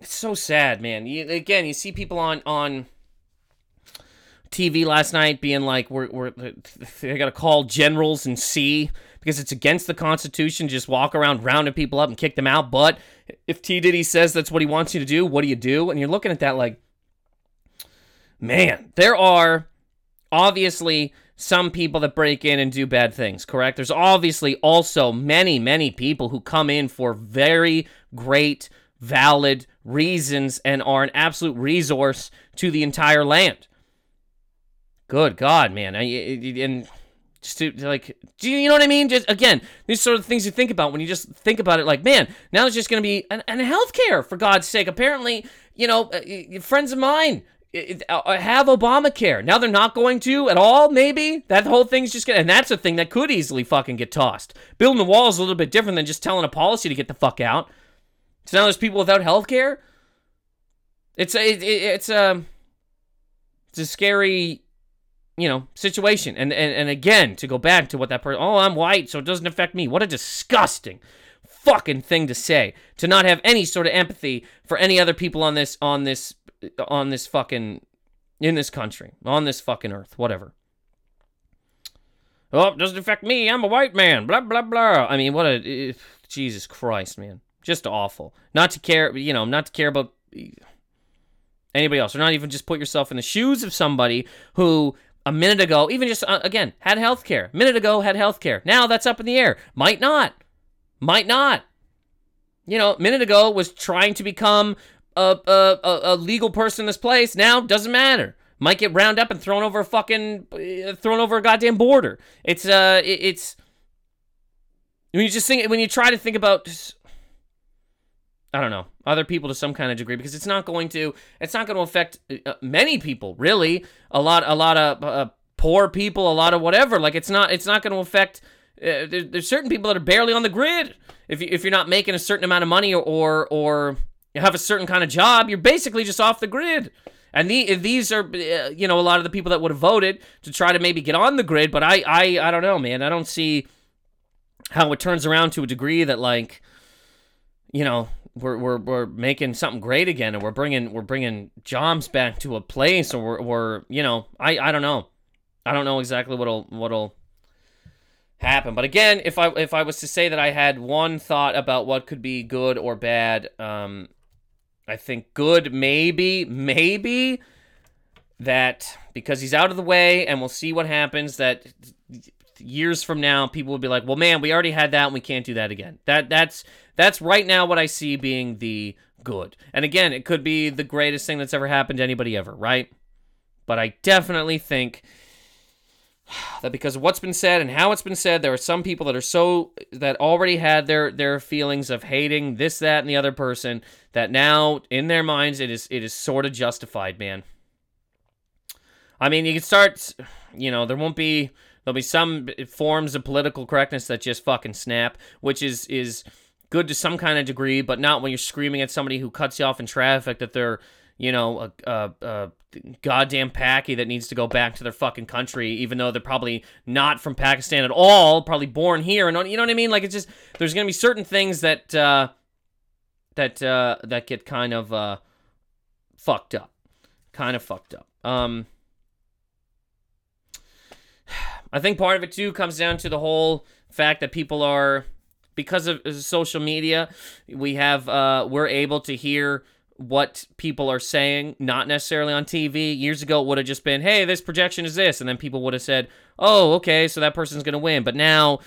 It's so sad, man. You, again, you see people on on TV last night being like, "We're we're they got to call generals and see because it's against the Constitution. Just walk around rounding people up and kick them out. But if T Diddy says that's what he wants you to do, what do you do? And you're looking at that like, man, there are obviously some people that break in and do bad things, correct? There's obviously also many, many people who come in for very great, valid reasons and are an absolute resource to the entire land. Good God, man. And just to like, do you know what I mean? Just again, these sort of things you think about when you just think about it. Like, man, now it's just going to be an, an healthcare for God's sake. Apparently, you know, uh, friends of mine uh, have Obamacare. Now they're not going to at all. Maybe that whole thing's just gonna, and that's a thing that could easily fucking get tossed. Building the wall is a little bit different than just telling a policy to get the fuck out. So now there's people without health care. It's a, it, it's a, it's a scary you know, situation. And, and and again, to go back to what that person, oh, I'm white, so it doesn't affect me. What a disgusting fucking thing to say. To not have any sort of empathy for any other people on this on this on this fucking in this country, on this fucking earth, whatever. Oh, it doesn't affect me. I'm a white man. Blah blah blah. I mean, what a eh, Jesus Christ, man. Just awful. Not to care, you know, not to care about anybody else, or not even just put yourself in the shoes of somebody who a minute ago, even just uh, again, had health care. A minute ago had health care. Now that's up in the air. Might not. Might not. You know, a minute ago was trying to become a, a, a, legal person in this place. Now doesn't matter. Might get round up and thrown over a fucking uh, thrown over a goddamn border. It's uh it, it's when you just think when you try to think about I don't know other people to some kind of degree because it's not going to it's not going to affect uh, many people really. A lot a lot of uh, poor people a lot of whatever. Like it's not it's not going to affect uh, there, there's certain people that are barely on the grid. If you, if you're not making a certain amount of money or or, you have a certain kind of job you're basically just off the grid. And the, these are uh, you know a lot of the people that would have voted to try to maybe get on the grid but I I I don't know man. I don't see how it turns around to a degree that like you know we're, we're, we're making something great again and we're bringing we're bringing jobs back to a place or we're, we're you know I, I don't know. I don't know exactly what'll what'll happen. But again if I if I was to say that I had one thought about what could be good or bad um I think good maybe maybe that because he's out of the way and we'll see what happens that years from now people will be like well man we already had that and we can't do that again that that's that's right now what I see being the good. And again, it could be the greatest thing that's ever happened to anybody ever, right? But I definitely think that because of what's been said and how it's been said, there are some people that are so that already had their their feelings of hating this, that, and the other person that now in their minds it is it is sort of justified, man. I mean, you can start, you know, there won't be there'll be some forms of political correctness that just fucking snap, which is is good to some kind of degree, but not when you're screaming at somebody who cuts you off in traffic that they're, you know, a, a, a goddamn Paki that needs to go back to their fucking country, even though they're probably not from Pakistan at all, probably born here, and you know what I mean? Like it's just there's gonna be certain things that uh, that uh, that get kind of uh, fucked up, kind of fucked up. Um, I think part of it too comes down to the whole fact that people are because of social media, we have uh, we're able to hear what people are saying, not necessarily on TV. Years ago, it would have just been, "Hey, this projection is this," and then people would have said, "Oh, okay, so that person's gonna win." But now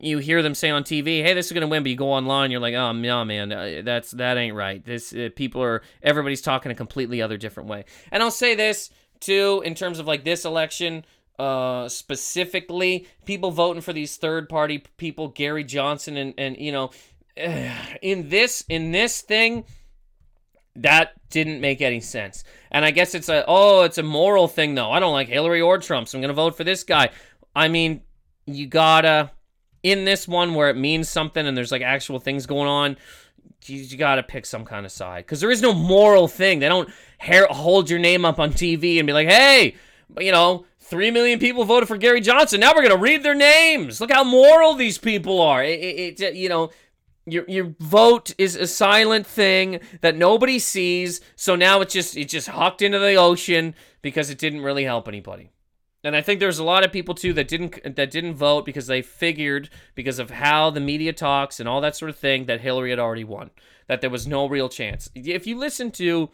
you hear them say on TV, "Hey, this is gonna win," but you go online, you're like, "Oh no, man, uh, that's that ain't right." This uh, people are everybody's talking a completely other different way. And I'll say this too, in terms of like this election, uh, specifically people voting for these third party people, Gary Johnson, and and you know, [SIGHS] in this in this thing, that didn't make any sense. And I guess it's a oh, it's a moral thing though. I don't like Hillary or Trump, so I'm gonna vote for this guy. I mean, you gotta in this one where it means something and there's like actual things going on. You, you gotta pick some kind of side because there is no moral thing. They don't hair, hold your name up on TV and be like, "Hey, you know, Three million people voted for Gary Johnson. Now we're gonna read their names. Look how moral these people are. It, it, it, you know, your your vote is a silent thing that nobody sees. So now it's just it just hucked into the ocean because it didn't really help anybody. And I think there's a lot of people too that didn't that didn't vote because they figured because of how the media talks and all that sort of thing that Hillary had already won. That there was no real chance. If you listen to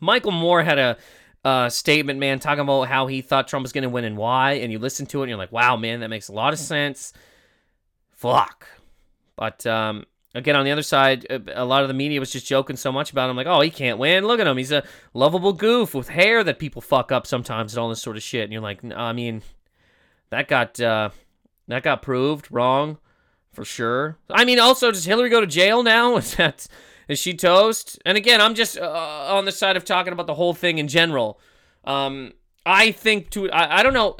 Michael Moore had a uh, statement, man, talking about how he thought Trump was going to win and why, and you listen to it and you're like, wow, man, that makes a lot of sense. Fuck. But um, again, on the other side, a lot of the media was just joking so much about him, like, oh, he can't win. Look at him. He's a lovable goof with hair that people fuck up sometimes and all this sort of shit. And you're like, I mean, that got uh, that got proved wrong for sure. I mean, also, does Hillary go to jail now? [LAUGHS] Is that is she toast? And again, I'm just uh, on the side of talking about the whole thing in general. Um, I think to I, I don't know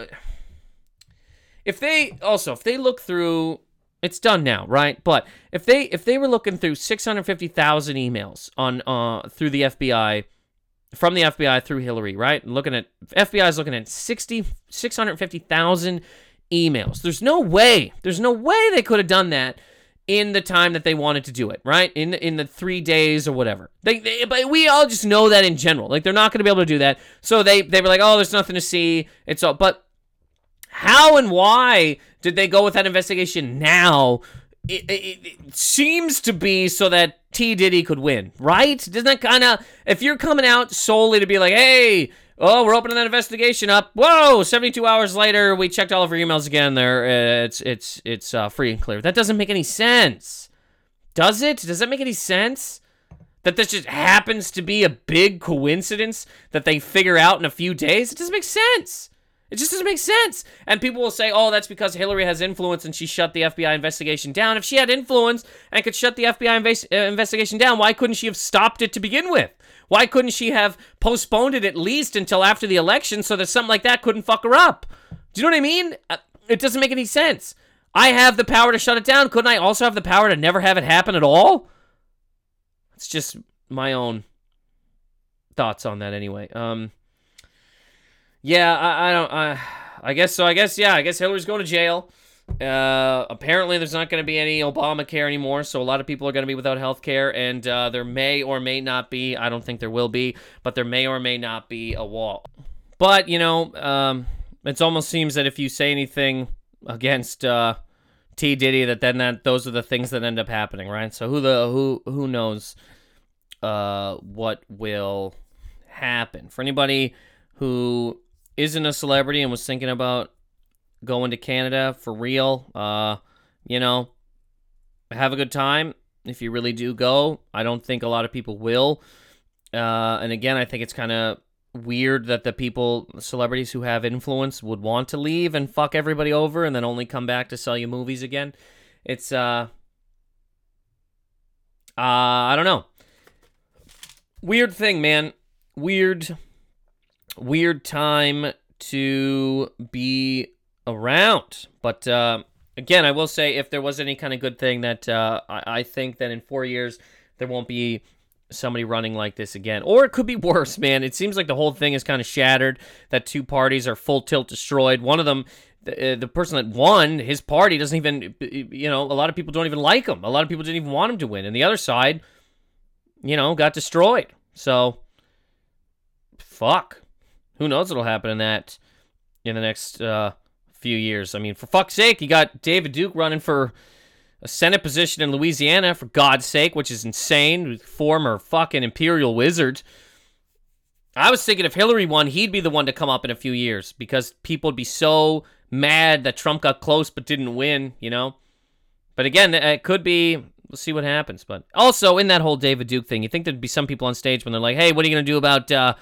if they also if they look through it's done now, right? But if they if they were looking through 650,000 emails on uh through the FBI from the FBI through Hillary, right? looking at FBI is looking at 60 650,000 emails. There's no way. There's no way they could have done that in the time that they wanted to do it, right? In in the three days or whatever. They, they but we all just know that in general, like they're not going to be able to do that. So they they were like, oh, there's nothing to see. It's all. But how and why did they go with that investigation now? It, it, it seems to be so that T Diddy could win, right? Doesn't that kind of if you're coming out solely to be like, hey, Oh, we're opening that investigation up. Whoa! 72 hours later, we checked all of our emails again. There, uh, it's it's it's uh, free and clear. That doesn't make any sense, does it? Does that make any sense? That this just happens to be a big coincidence that they figure out in a few days? It doesn't make sense. It just doesn't make sense. And people will say, oh, that's because Hillary has influence and she shut the FBI investigation down. If she had influence and could shut the FBI uh, investigation down, why couldn't she have stopped it to begin with? Why couldn't she have postponed it at least until after the election so that something like that couldn't fuck her up? Do you know what I mean? Uh, it doesn't make any sense. I have the power to shut it down. Couldn't I also have the power to never have it happen at all? It's just my own thoughts on that anyway. Um, yeah, I, I don't. I, I guess so. I guess yeah. I guess Hillary's going to jail. Uh, apparently, there's not going to be any Obamacare anymore, so a lot of people are going to be without health care, and uh, there may or may not be. I don't think there will be, but there may or may not be a wall. But you know, um, it almost seems that if you say anything against uh, T Diddy, that then that those are the things that end up happening, right? So who the who who knows uh, what will happen for anybody who isn't a celebrity and was thinking about going to Canada for real, uh, you know, have a good time. If you really do go, I don't think a lot of people will. Uh, and again, I think it's kind of weird that the people, celebrities who have influence, would want to leave and fuck everybody over and then only come back to sell you movies again. It's, uh, uh, I don't know. Weird thing, man. Weird, weird time to be around. But uh, again, I will say if there was any kind of good thing that uh, I, I think that in four years there won't be somebody running like this again. Or it could be [LAUGHS] worse, man. It seems like the whole thing is kind of shattered, that two parties are full tilt destroyed. One of them, the, uh, the person that won, his party doesn't even, you know, a lot of people don't even like him. A lot of people didn't even want him to win. And the other side, you know, got destroyed. So, fuck. Who knows what'll happen in that in the next uh, few years. I mean, for fuck's sake, you got David Duke running for a Senate position in Louisiana, for God's sake, which is insane. Former fucking Imperial Wizard. I was thinking if Hillary won, he'd be the one to come up in a few years because people would be so mad that Trump got close but didn't win, you know? But again, it could be. We'll see what happens. But also, in that whole David Duke thing, you think there'd be some people on stage when they're like, hey, what are you going to do about. Uh,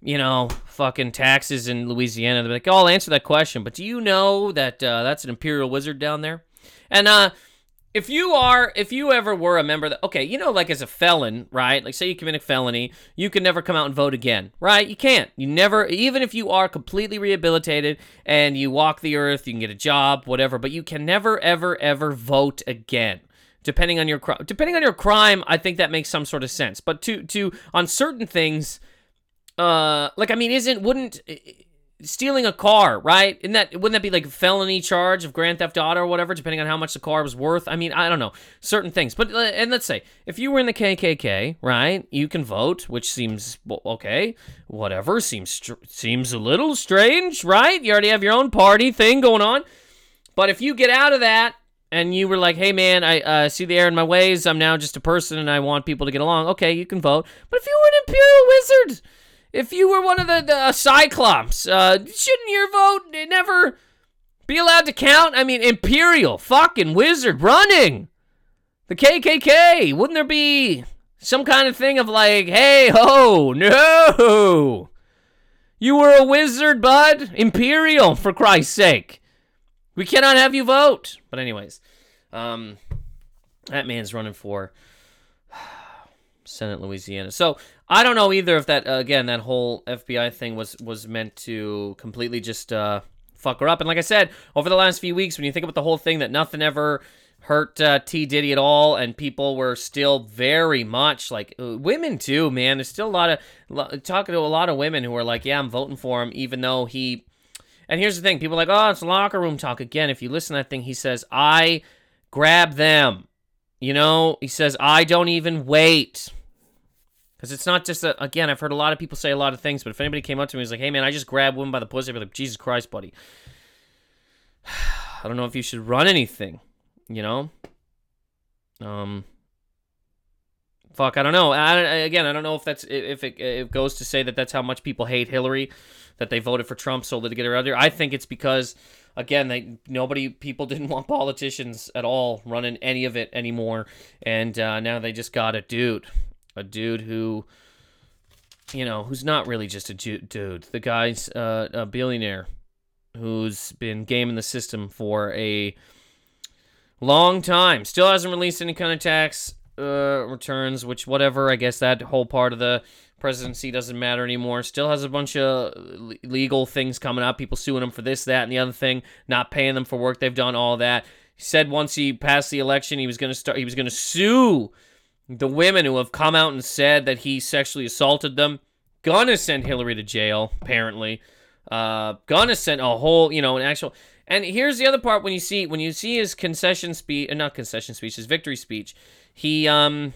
you know, fucking taxes in Louisiana. They're like, oh, I'll answer that question. But do you know that uh, that's an imperial wizard down there? And uh, if you are, if you ever were a member that, okay, you know, like as a felon, right? Like, say you commit a felony, you can never come out and vote again, right? You can't. You never, even if you are completely rehabilitated and you walk the earth, you can get a job, whatever, but you can never, ever, ever vote again depending on your crime. Depending on your crime, I think that makes some sort of sense. But to to on certain things, uh, like I mean, isn't wouldn't stealing a car, right? Isn't that wouldn't that be like a felony charge of grand theft auto or whatever, depending on how much the car was worth? I mean, I don't know certain things, but and let's say if you were in the KKK, right, you can vote, which seems okay, whatever. Seems seems a little strange, right? You already have your own party thing going on, but if you get out of that. And you were like, "Hey man, I uh, see the error in my ways. I'm now just a person, and I want people to get along." Okay, you can vote. But if you were an imperial wizard, if you were one of the, the uh, Cyclops, uh, shouldn't your vote never be allowed to count? I mean, Imperial, fucking wizard, running. The KKK, wouldn't there be some kind of thing of like, hey ho, no. You were a wizard, bud. Imperial, for Christ's sake. We cannot have you vote. But anyways, um, that man's running for Senate, Louisiana. So I don't know either if that uh, again that whole FBI thing was was meant to completely just uh, fuck her up. And like I said, over the last few weeks, when you think about the whole thing, that nothing ever hurt uh, T Diddy at all, and people were still very much like uh, women too. Man, there's still a lot of talking to a lot of women who are like, yeah, I'm voting for him, even though he. And here's the thing: people are like, oh, it's locker room talk again. If you listen to that thing, he says, I grab them. You know, he says, I don't even wait. Because it's not just a, again, I've heard a lot of people say a lot of things, but if anybody came up to me and was like, hey man, I just grabbed women by the pussy, I'd be like, Jesus Christ, buddy. [SIGHS] I don't know if you should run anything, you know? Um, fuck, I don't know. I, again, I don't know if that's, if it, it goes to say that that's how much people hate Hillary, that they voted for Trump solely to get her out there. I think it's because, again, they nobody, people [LAUGHS] didn't want politicians at all running any of it anymore. And uh, now they just got a dude a dude who, you know, who's not really just a dude. The guy's uh, a billionaire, who's been gaming the system for a long time. Still hasn't released any kind of tax uh, returns, which whatever. I guess that whole part of the presidency doesn't matter anymore. Still has a bunch of legal things coming up. People suing him for this, that, and the other thing. Not paying them for work they've done. All that. He said once he passed the election, he was going to start. He was going to sue the women who have come out and said that he sexually assaulted them. Gonna send Hillary to jail. Apparently, uh, gonna send a whole, you know, an actual. And here's the other part when you see when you see his concession speech, uh, not concession speech, his victory speech. He um,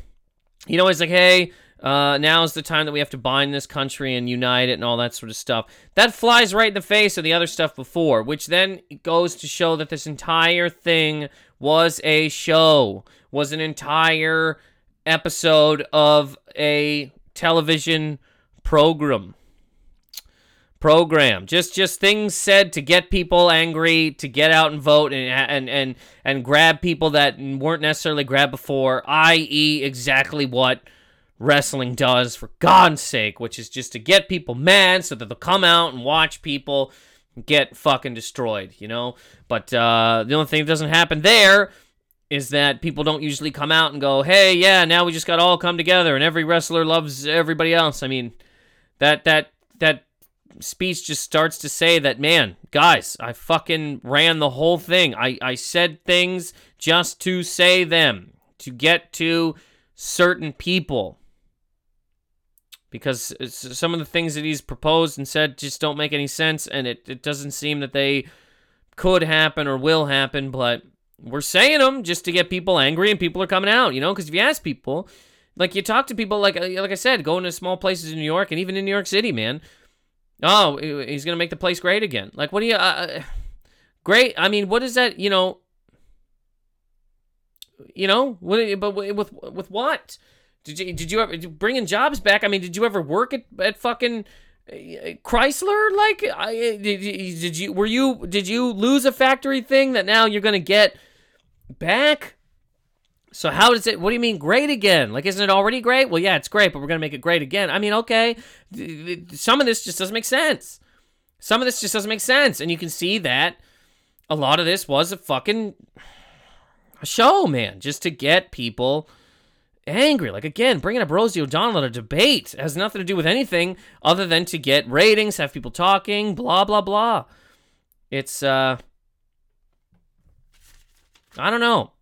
you know, he's like, hey, uh, now is the time that we have to bind this country and unite it and all that sort of stuff. That flies right in the face of the other stuff before, which then goes to show that this entire thing was a show, was an entire episode of a television program program. Just just things said to get people angry, to get out and vote and and and and grab people that weren't necessarily grabbed before, i.e. exactly what wrestling does for God's sake, which is just to get people mad so that they'll come out and watch people get fucking destroyed, you know? But uh, the only thing that doesn't happen there is that people don't usually come out and go, "Hey, yeah, now we just got all come together and every wrestler loves everybody else." I mean, that that that speech just starts to say that, man, guys, I fucking ran the whole thing. I, I said things just to say them, to get to certain people. Because some of the things that he's proposed and said just don't make any sense, and it, it doesn't seem that they could happen or will happen, but we're saying them just to get people angry, and people are coming out, you know? Because if you ask people, like you talk to people, like like I said, going to small places in New York and even in New York City, man, Oh, he's gonna make the place great again. Like, what do you? Uh, uh, great. I mean, what is that? You know. You know, what? But with with what? Did you did you ever bringing jobs back? I mean, did you ever work at at fucking uh, Chrysler? Like, I, did, did you were you did you lose a factory thing that now you're gonna get back? So how does it? What do you mean great again? Like, isn't it already great? Well, yeah, it's great, but we're gonna make it great again. I mean, okay, some of this just doesn't make sense. Some of this just doesn't make sense, and you can see that a lot of this was a fucking show, man, just to get people angry. Like again, bringing up Rosie O'Donnell at a debate it has nothing to do with anything other than to get ratings, have people talking, blah blah blah. It's uh, I don't know.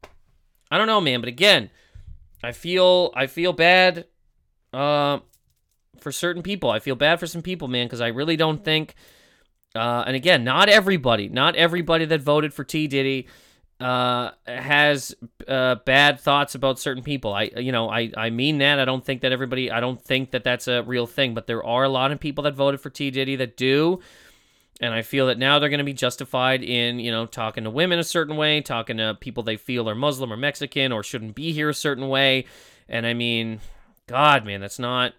I don't know, man. But again, I feel I feel bad uh, for certain people. I feel bad for some people, man, because I really don't think. Uh, and again, not everybody, not everybody that voted for T Diddy uh, has uh, bad thoughts about certain people. I, you know, I, I mean that. I don't think that everybody. I don't think that that's a real thing. But there are a lot of people that voted for T Diddy that do. And I feel that now they're going to be justified in, you know, talking to women a certain way, talking to people they feel are Muslim or Mexican or shouldn't be here a certain way. And I mean, God, man, that's not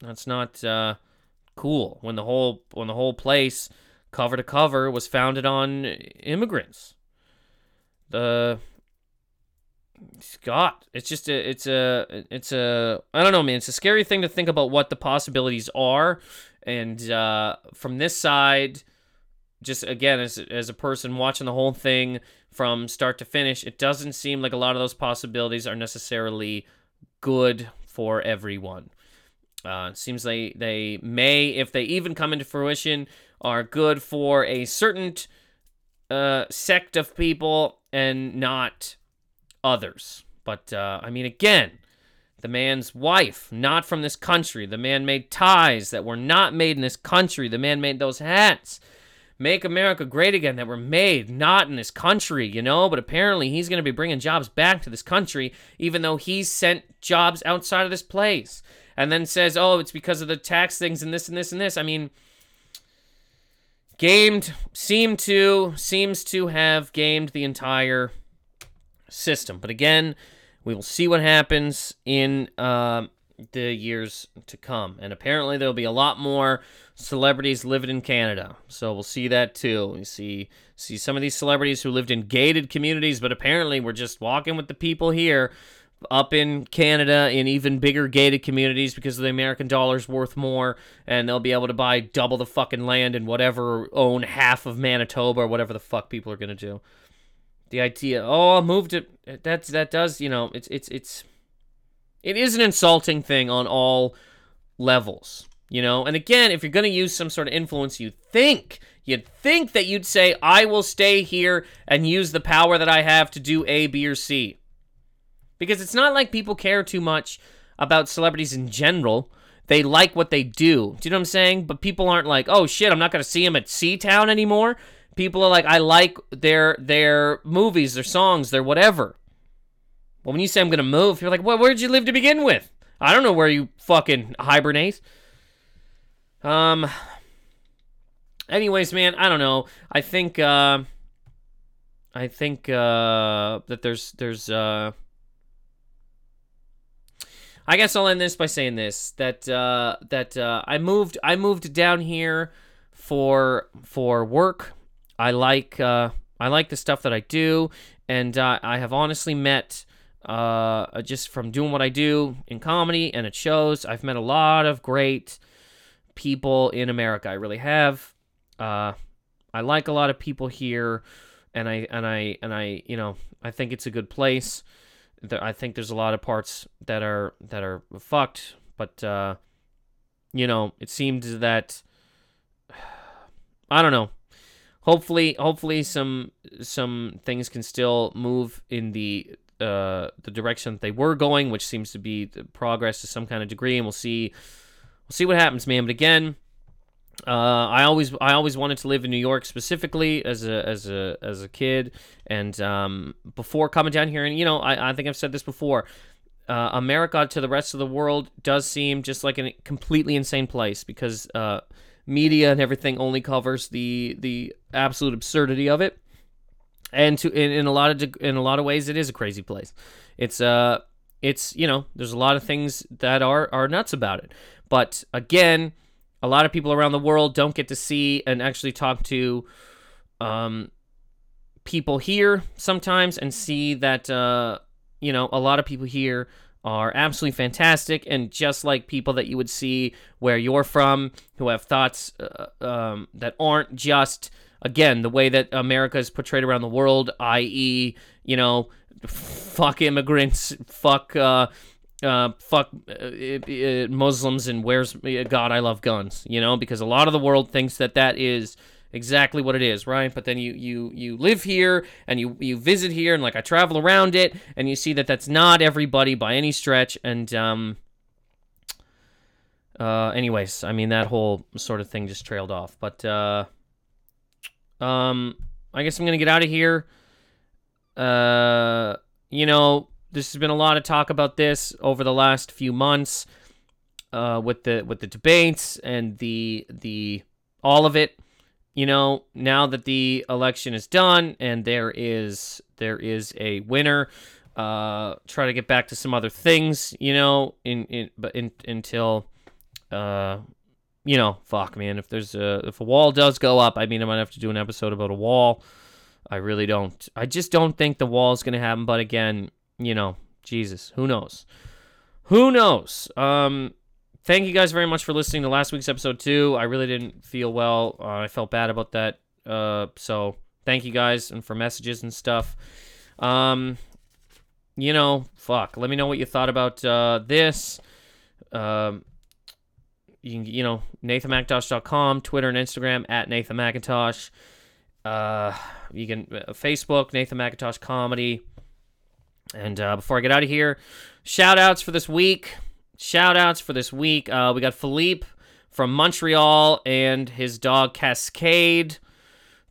that's not uh, cool. When the whole when the whole place, cover to cover, was founded on immigrants. Scott, it's just a, it's a, it's a, I don't know, man. It's a scary thing to think about what the possibilities are, and uh, from this side, just again as as a person watching the whole thing from start to finish, it doesn't seem like a lot of those possibilities are necessarily good for everyone. Uh, it seems they they may, if they even come into fruition, are good for a certain sect of people and not others. But uh, I mean, again, the man's wife, not from this country. The man made ties that were not made in this country. The man made those hats Make America Great Again that were made not in this country, you know? But apparently he's going to be bringing jobs back to this country, even though he sent jobs outside of this place. And then says, oh, it's because of the tax things and this and this and this. I mean, gamed, seem to, seems to have gamed the entire system. But again, we will see what happens in uh, the years to come. And apparently there'll be a lot more celebrities living in Canada. So we'll see that too. We see see some of these celebrities who lived in gated communities, but apparently we're just walking with the people here up in Canada in even bigger gated communities because the American dollar's worth more and they'll be able to buy double the fucking land and whatever own half of Manitoba or whatever the fuck people are going to do. The idea, oh, I'll move to that's that does, you know, it's it's it's it is an insulting thing on all levels, you know? And again, if you're going to use some sort of influence, you think You'd think that you'd say, I will stay here and use the power that I have to do A, B, or C. Because it's not like people care too much about celebrities in general. They like what they do. Do you know what I'm saying? But people aren't like, oh shit, I'm not gonna see him at C Town anymore. People are like, I like their their movies, their songs, their whatever. Well, when you say I'm gonna move, you're like, well, where'd you live to begin with? I don't know where you fucking hibernate. Um. Anyways, man, I don't know. I think. Uh, I think uh, that there's there's uh, I guess I'll end this by saying this that uh, that uh, I moved I moved down here for for work. I like uh, I like the stuff that I do, and I have honestly met uh, just from doing what I do in comedy and at shows. I've met a lot of great people in America. I really have. Uh, I like a lot of people here, and I and I and I you know I think it's a good place. I think there's a lot of parts that are that are fucked, but uh, you know, it seemed that [SIGHS] I don't know. Hopefully, hopefully some some things can still move in the uh, the direction that they were going, which seems to be progress to some kind of degree, and we'll see we'll see what happens, man. But again, uh, I always I always wanted to live in New York specifically as a as a as a kid, and um, before coming down here, and you know I, I think I've said this before. Uh, America to the rest of the world does seem just like a completely insane place because uh, media and everything only covers the the absolute absurdity of it, and to in, in a lot of in a lot of ways it is a crazy place. It's uh it's you know there's a lot of things that are are nuts about it, but again a lot of people around the world don't get to see and actually talk to um, people here sometimes and see that uh, you know a lot of people here are absolutely fantastic and just like people that you would see where you're from who have thoughts uh, um, that aren't just again the way that america is portrayed around the world i.e you know fuck immigrants fuck uh, uh, fuck uh, uh, Muslims and where's uh, God? I love guns. You know, because a lot of the world thinks that that is exactly what it is, right? But then you you you live here and you you visit here and like I travel around it and you see that that's not everybody by any stretch. And um, uh, anyways, I mean that whole sort of thing just trailed off. But uh, um, I guess I'm gonna get out of here. Uh, you know, there's been a lot of talk about this over the last few months uh, with the with the debates and the the all of it. You know, now that the election is done and there is there is a winner, uh, try to get back to some other things. You know, in in but in, until uh, you know, fuck man, if there's a if a wall does go up, I mean, I might have to do an episode about a wall. I really don't. I just don't think the wall is going to happen. But again, you know, Jesus, who knows? Who knows? Um, thank you guys very much for listening to last week's episode too. I really didn't feel well. Uh, I felt bad about that. Uh, so thank you guys and for messages and stuff. Um, you know, fuck. Let me know what you thought about uh, this. Um, you can, you know, NathanMacintosh.com, Twitter and Instagram at Nathan Macintosh. Uh, you can uh, Facebook Nathan Macintosh Comedy. And uh, before I get out of here, shout outs for this week. Shout outs for this week. Uh, we got Philippe from Montreal and his dog Cascade.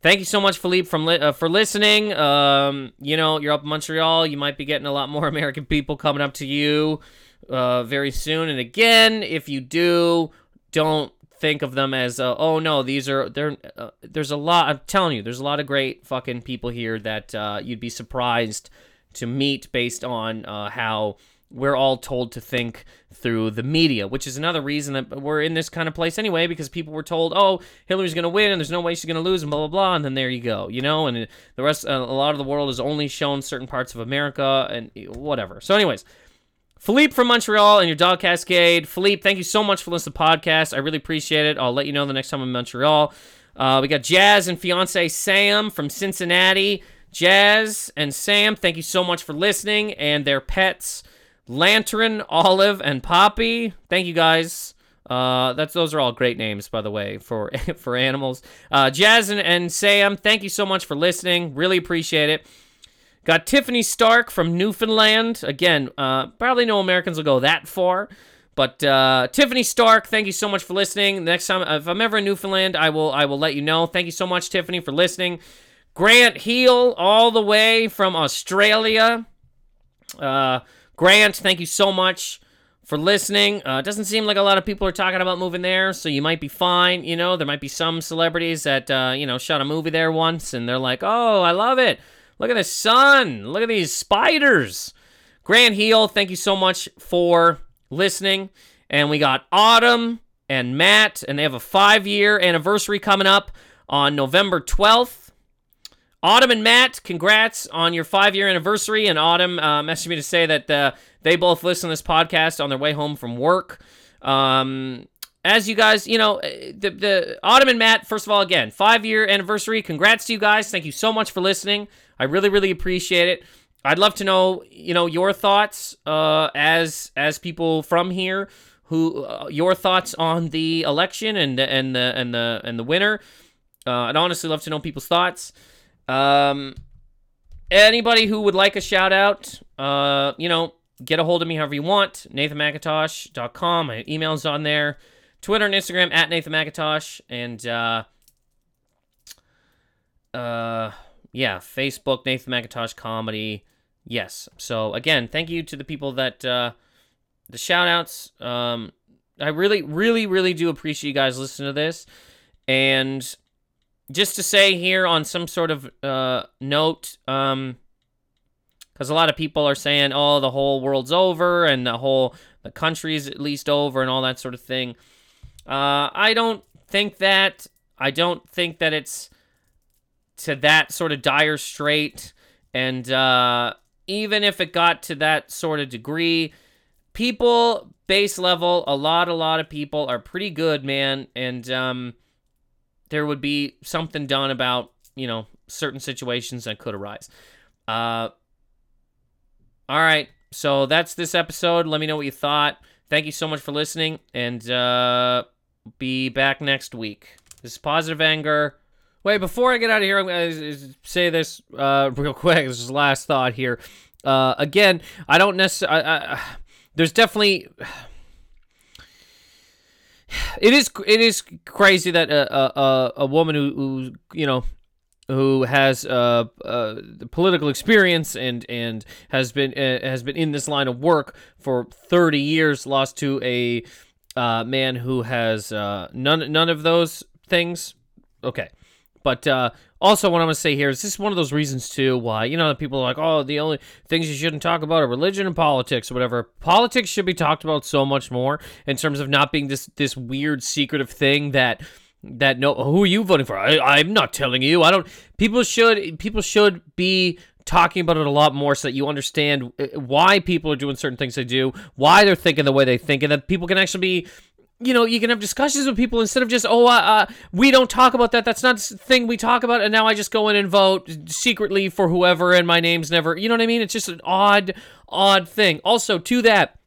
Thank you so much, Philippe, from li- uh, for listening. Um, you know, you're up in Montreal. You might be getting a lot more [LAUGHS] American people coming up to you uh, very soon. And again, if you do, don't think of them as uh, oh no these are there uh, there's a lot i'm telling you there's a lot of great fucking people here that uh, you'd be surprised to meet based on uh, how we're all told to think through the media, which is another reason that we're in this kind of place anyway, because people were told, oh, Hillary's going to win and there's no way she's going to lose and blah, blah, blah. And then there you go, you know, and the rest, uh, a lot of the world has only shown certain parts of America and whatever. So, anyways, Philippe from Montreal and your dog Cascade. Philippe, thank you so much for listening to the podcast. I really appreciate it. I'll let you know the next time I'm in Montreal. Uh, we got Jazz and fiance Sam from Cincinnati. Jazz and Sam, thank you so much for listening. And their pets, Lantern, Olive, and Poppy. Thank you guys. Uh, that's those are all great names, by the way, for [LAUGHS] for animals. Uh, Jazz and, and Sam, thank you so much for listening. Really appreciate it. Got Tiffany Stark from Newfoundland. Again, uh, probably no Americans will go that far. But uh, Tiffany Stark, thank you so much for listening. Next time, if I'm ever in Newfoundland, I will I will let you know. Thank you so much, Tiffany, for listening. Grant Heel, all the way from Australia. Uh, Grant, thank you so much for listening. Uh, doesn't seem like a lot of people are talking about moving there, so you might be fine. You know, there might be some celebrities that uh, you know shot a movie there once, and they're like, "Oh, I love it." Look at the sun. Look at these spiders. Grant Heel, thank you so much for listening. And we got Autumn and Matt, and they have a five year anniversary coming up on November 12th. Autumn and Matt, congrats on your five year anniversary. And Autumn uh, messaged me to say that uh, they both listen to this podcast on their way home from work. Um, as you guys, you know, the, the Autumn and Matt, first of all, again, five year anniversary. Congrats to you guys. Thank you so much for listening. I really, really appreciate it. I'd love to know, you know, your thoughts uh, as as people from here who uh, your thoughts on the election and and the and the and the winner. Uh, I'd honestly love to know people's thoughts. Um, anybody who would like a shout out, uh, you know, get a hold of me however you want. NathanMacintosh.com. My email's on there. Twitter and Instagram at Nathan Macintosh. And uh, uh, yeah, Facebook, Nathan Macintosh Comedy. Yes. So again, thank you to the people that uh, the shout outs. Um, I really, really, really do appreciate you guys listening to this. And just to say here on some sort of uh, note, um, because a lot of people are saying, "Oh, the whole world's over and the whole the country's at least over and all that sort of thing." Uh, I don't think that. I don't think that it's to that sort of dire strait. And uh, even if it got to that sort of degree, people base level, a lot, a lot of people are pretty good, man. And um, there would be something done about you know certain situations that could arise. Uh, all right, so that's this episode. Let me know what you thought. Thank you so much for listening, and uh, be back next week. This is Positive Anger. Wait, before I get out of here, I'm going to say this uh, real [LAUGHS] quick. This is last thought here. Uh, again, I don't necessarily. there's definitely. It is it is crazy that a a, a woman who, who you know who has uh, uh, political experience and and has been uh, has been in this line of work for 30 years lost to a uh, man who has uh, none none of those things. Okay, but uh, also, what I'm going to say here is this is one of those reasons, too, why, you know, people are like, oh, the only things you shouldn't talk about are religion and politics or whatever. Politics should be talked about so much more in terms of not being this this weird, secretive thing that that no who are you voting for I, i'm not telling you i don't people should people should be talking about it a lot more so that you understand uh, why people are doing certain things they do why they're thinking the way they think and that people can actually be you know, you can have discussions with people instead of just, oh, uh, uh, we don't talk about that. That's not the thing we talk about. And now I just go in and vote secretly for whoever, and my name's never, you know what I mean? It's just an odd, odd thing. Also, to that,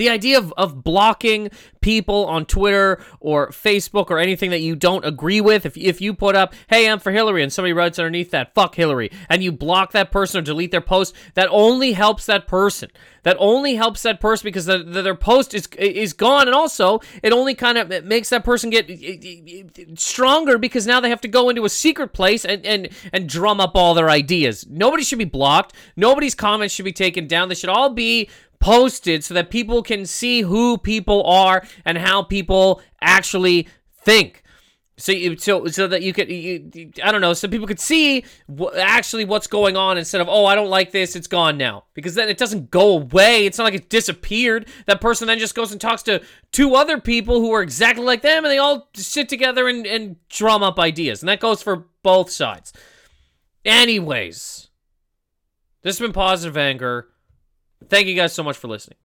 the idea of, of blocking people on Twitter or Facebook or anything that you don't agree with, if, if you put up, hey, I'm for Hillary, and somebody writes underneath that, fuck Hillary, and you block that person or delete their post, that only helps that person. That only helps that person because the, the, their post is is gone, and also it only kind of makes that person get stronger because now they have to go into a secret place and, and, and drum up all their ideas. Nobody should be blocked. Nobody's comments should be taken down. They should all be posted so that people can see who people are and how people actually think. So, you, so, so that you could, you, I don't know, so people could see wh- actually what's going on instead of, oh, I don't like this, it's gone now. Because then it doesn't go away. It's not like it disappeared. That person then just goes and talks to two other people who are exactly like them, and they all sit together and, and drum up ideas. And that goes for both sides. Anyways, this has been Positive Anger. Thank you guys so much for listening.